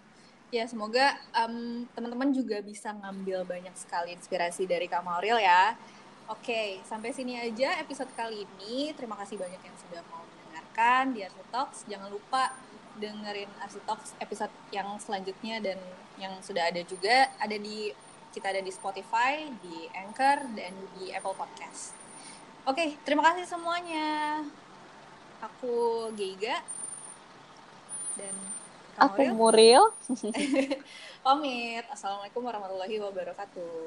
Ya, semoga em, teman-teman juga bisa ngambil banyak sekali inspirasi dari Kak Mauril ya. Oke, sampai sini aja episode kali ini. Terima kasih banyak yang sudah mau mendengarkan di Talks. Jangan lupa dengerin Arsi Talks episode yang selanjutnya dan yang sudah ada juga ada di kita ada di Spotify, di Anchor, dan di Apple Podcast. Oke, terima kasih semuanya. Aku Geiga dan Aku. Muril. <laughs> Pamit. Assalamualaikum warahmatullahi wabarakatuh.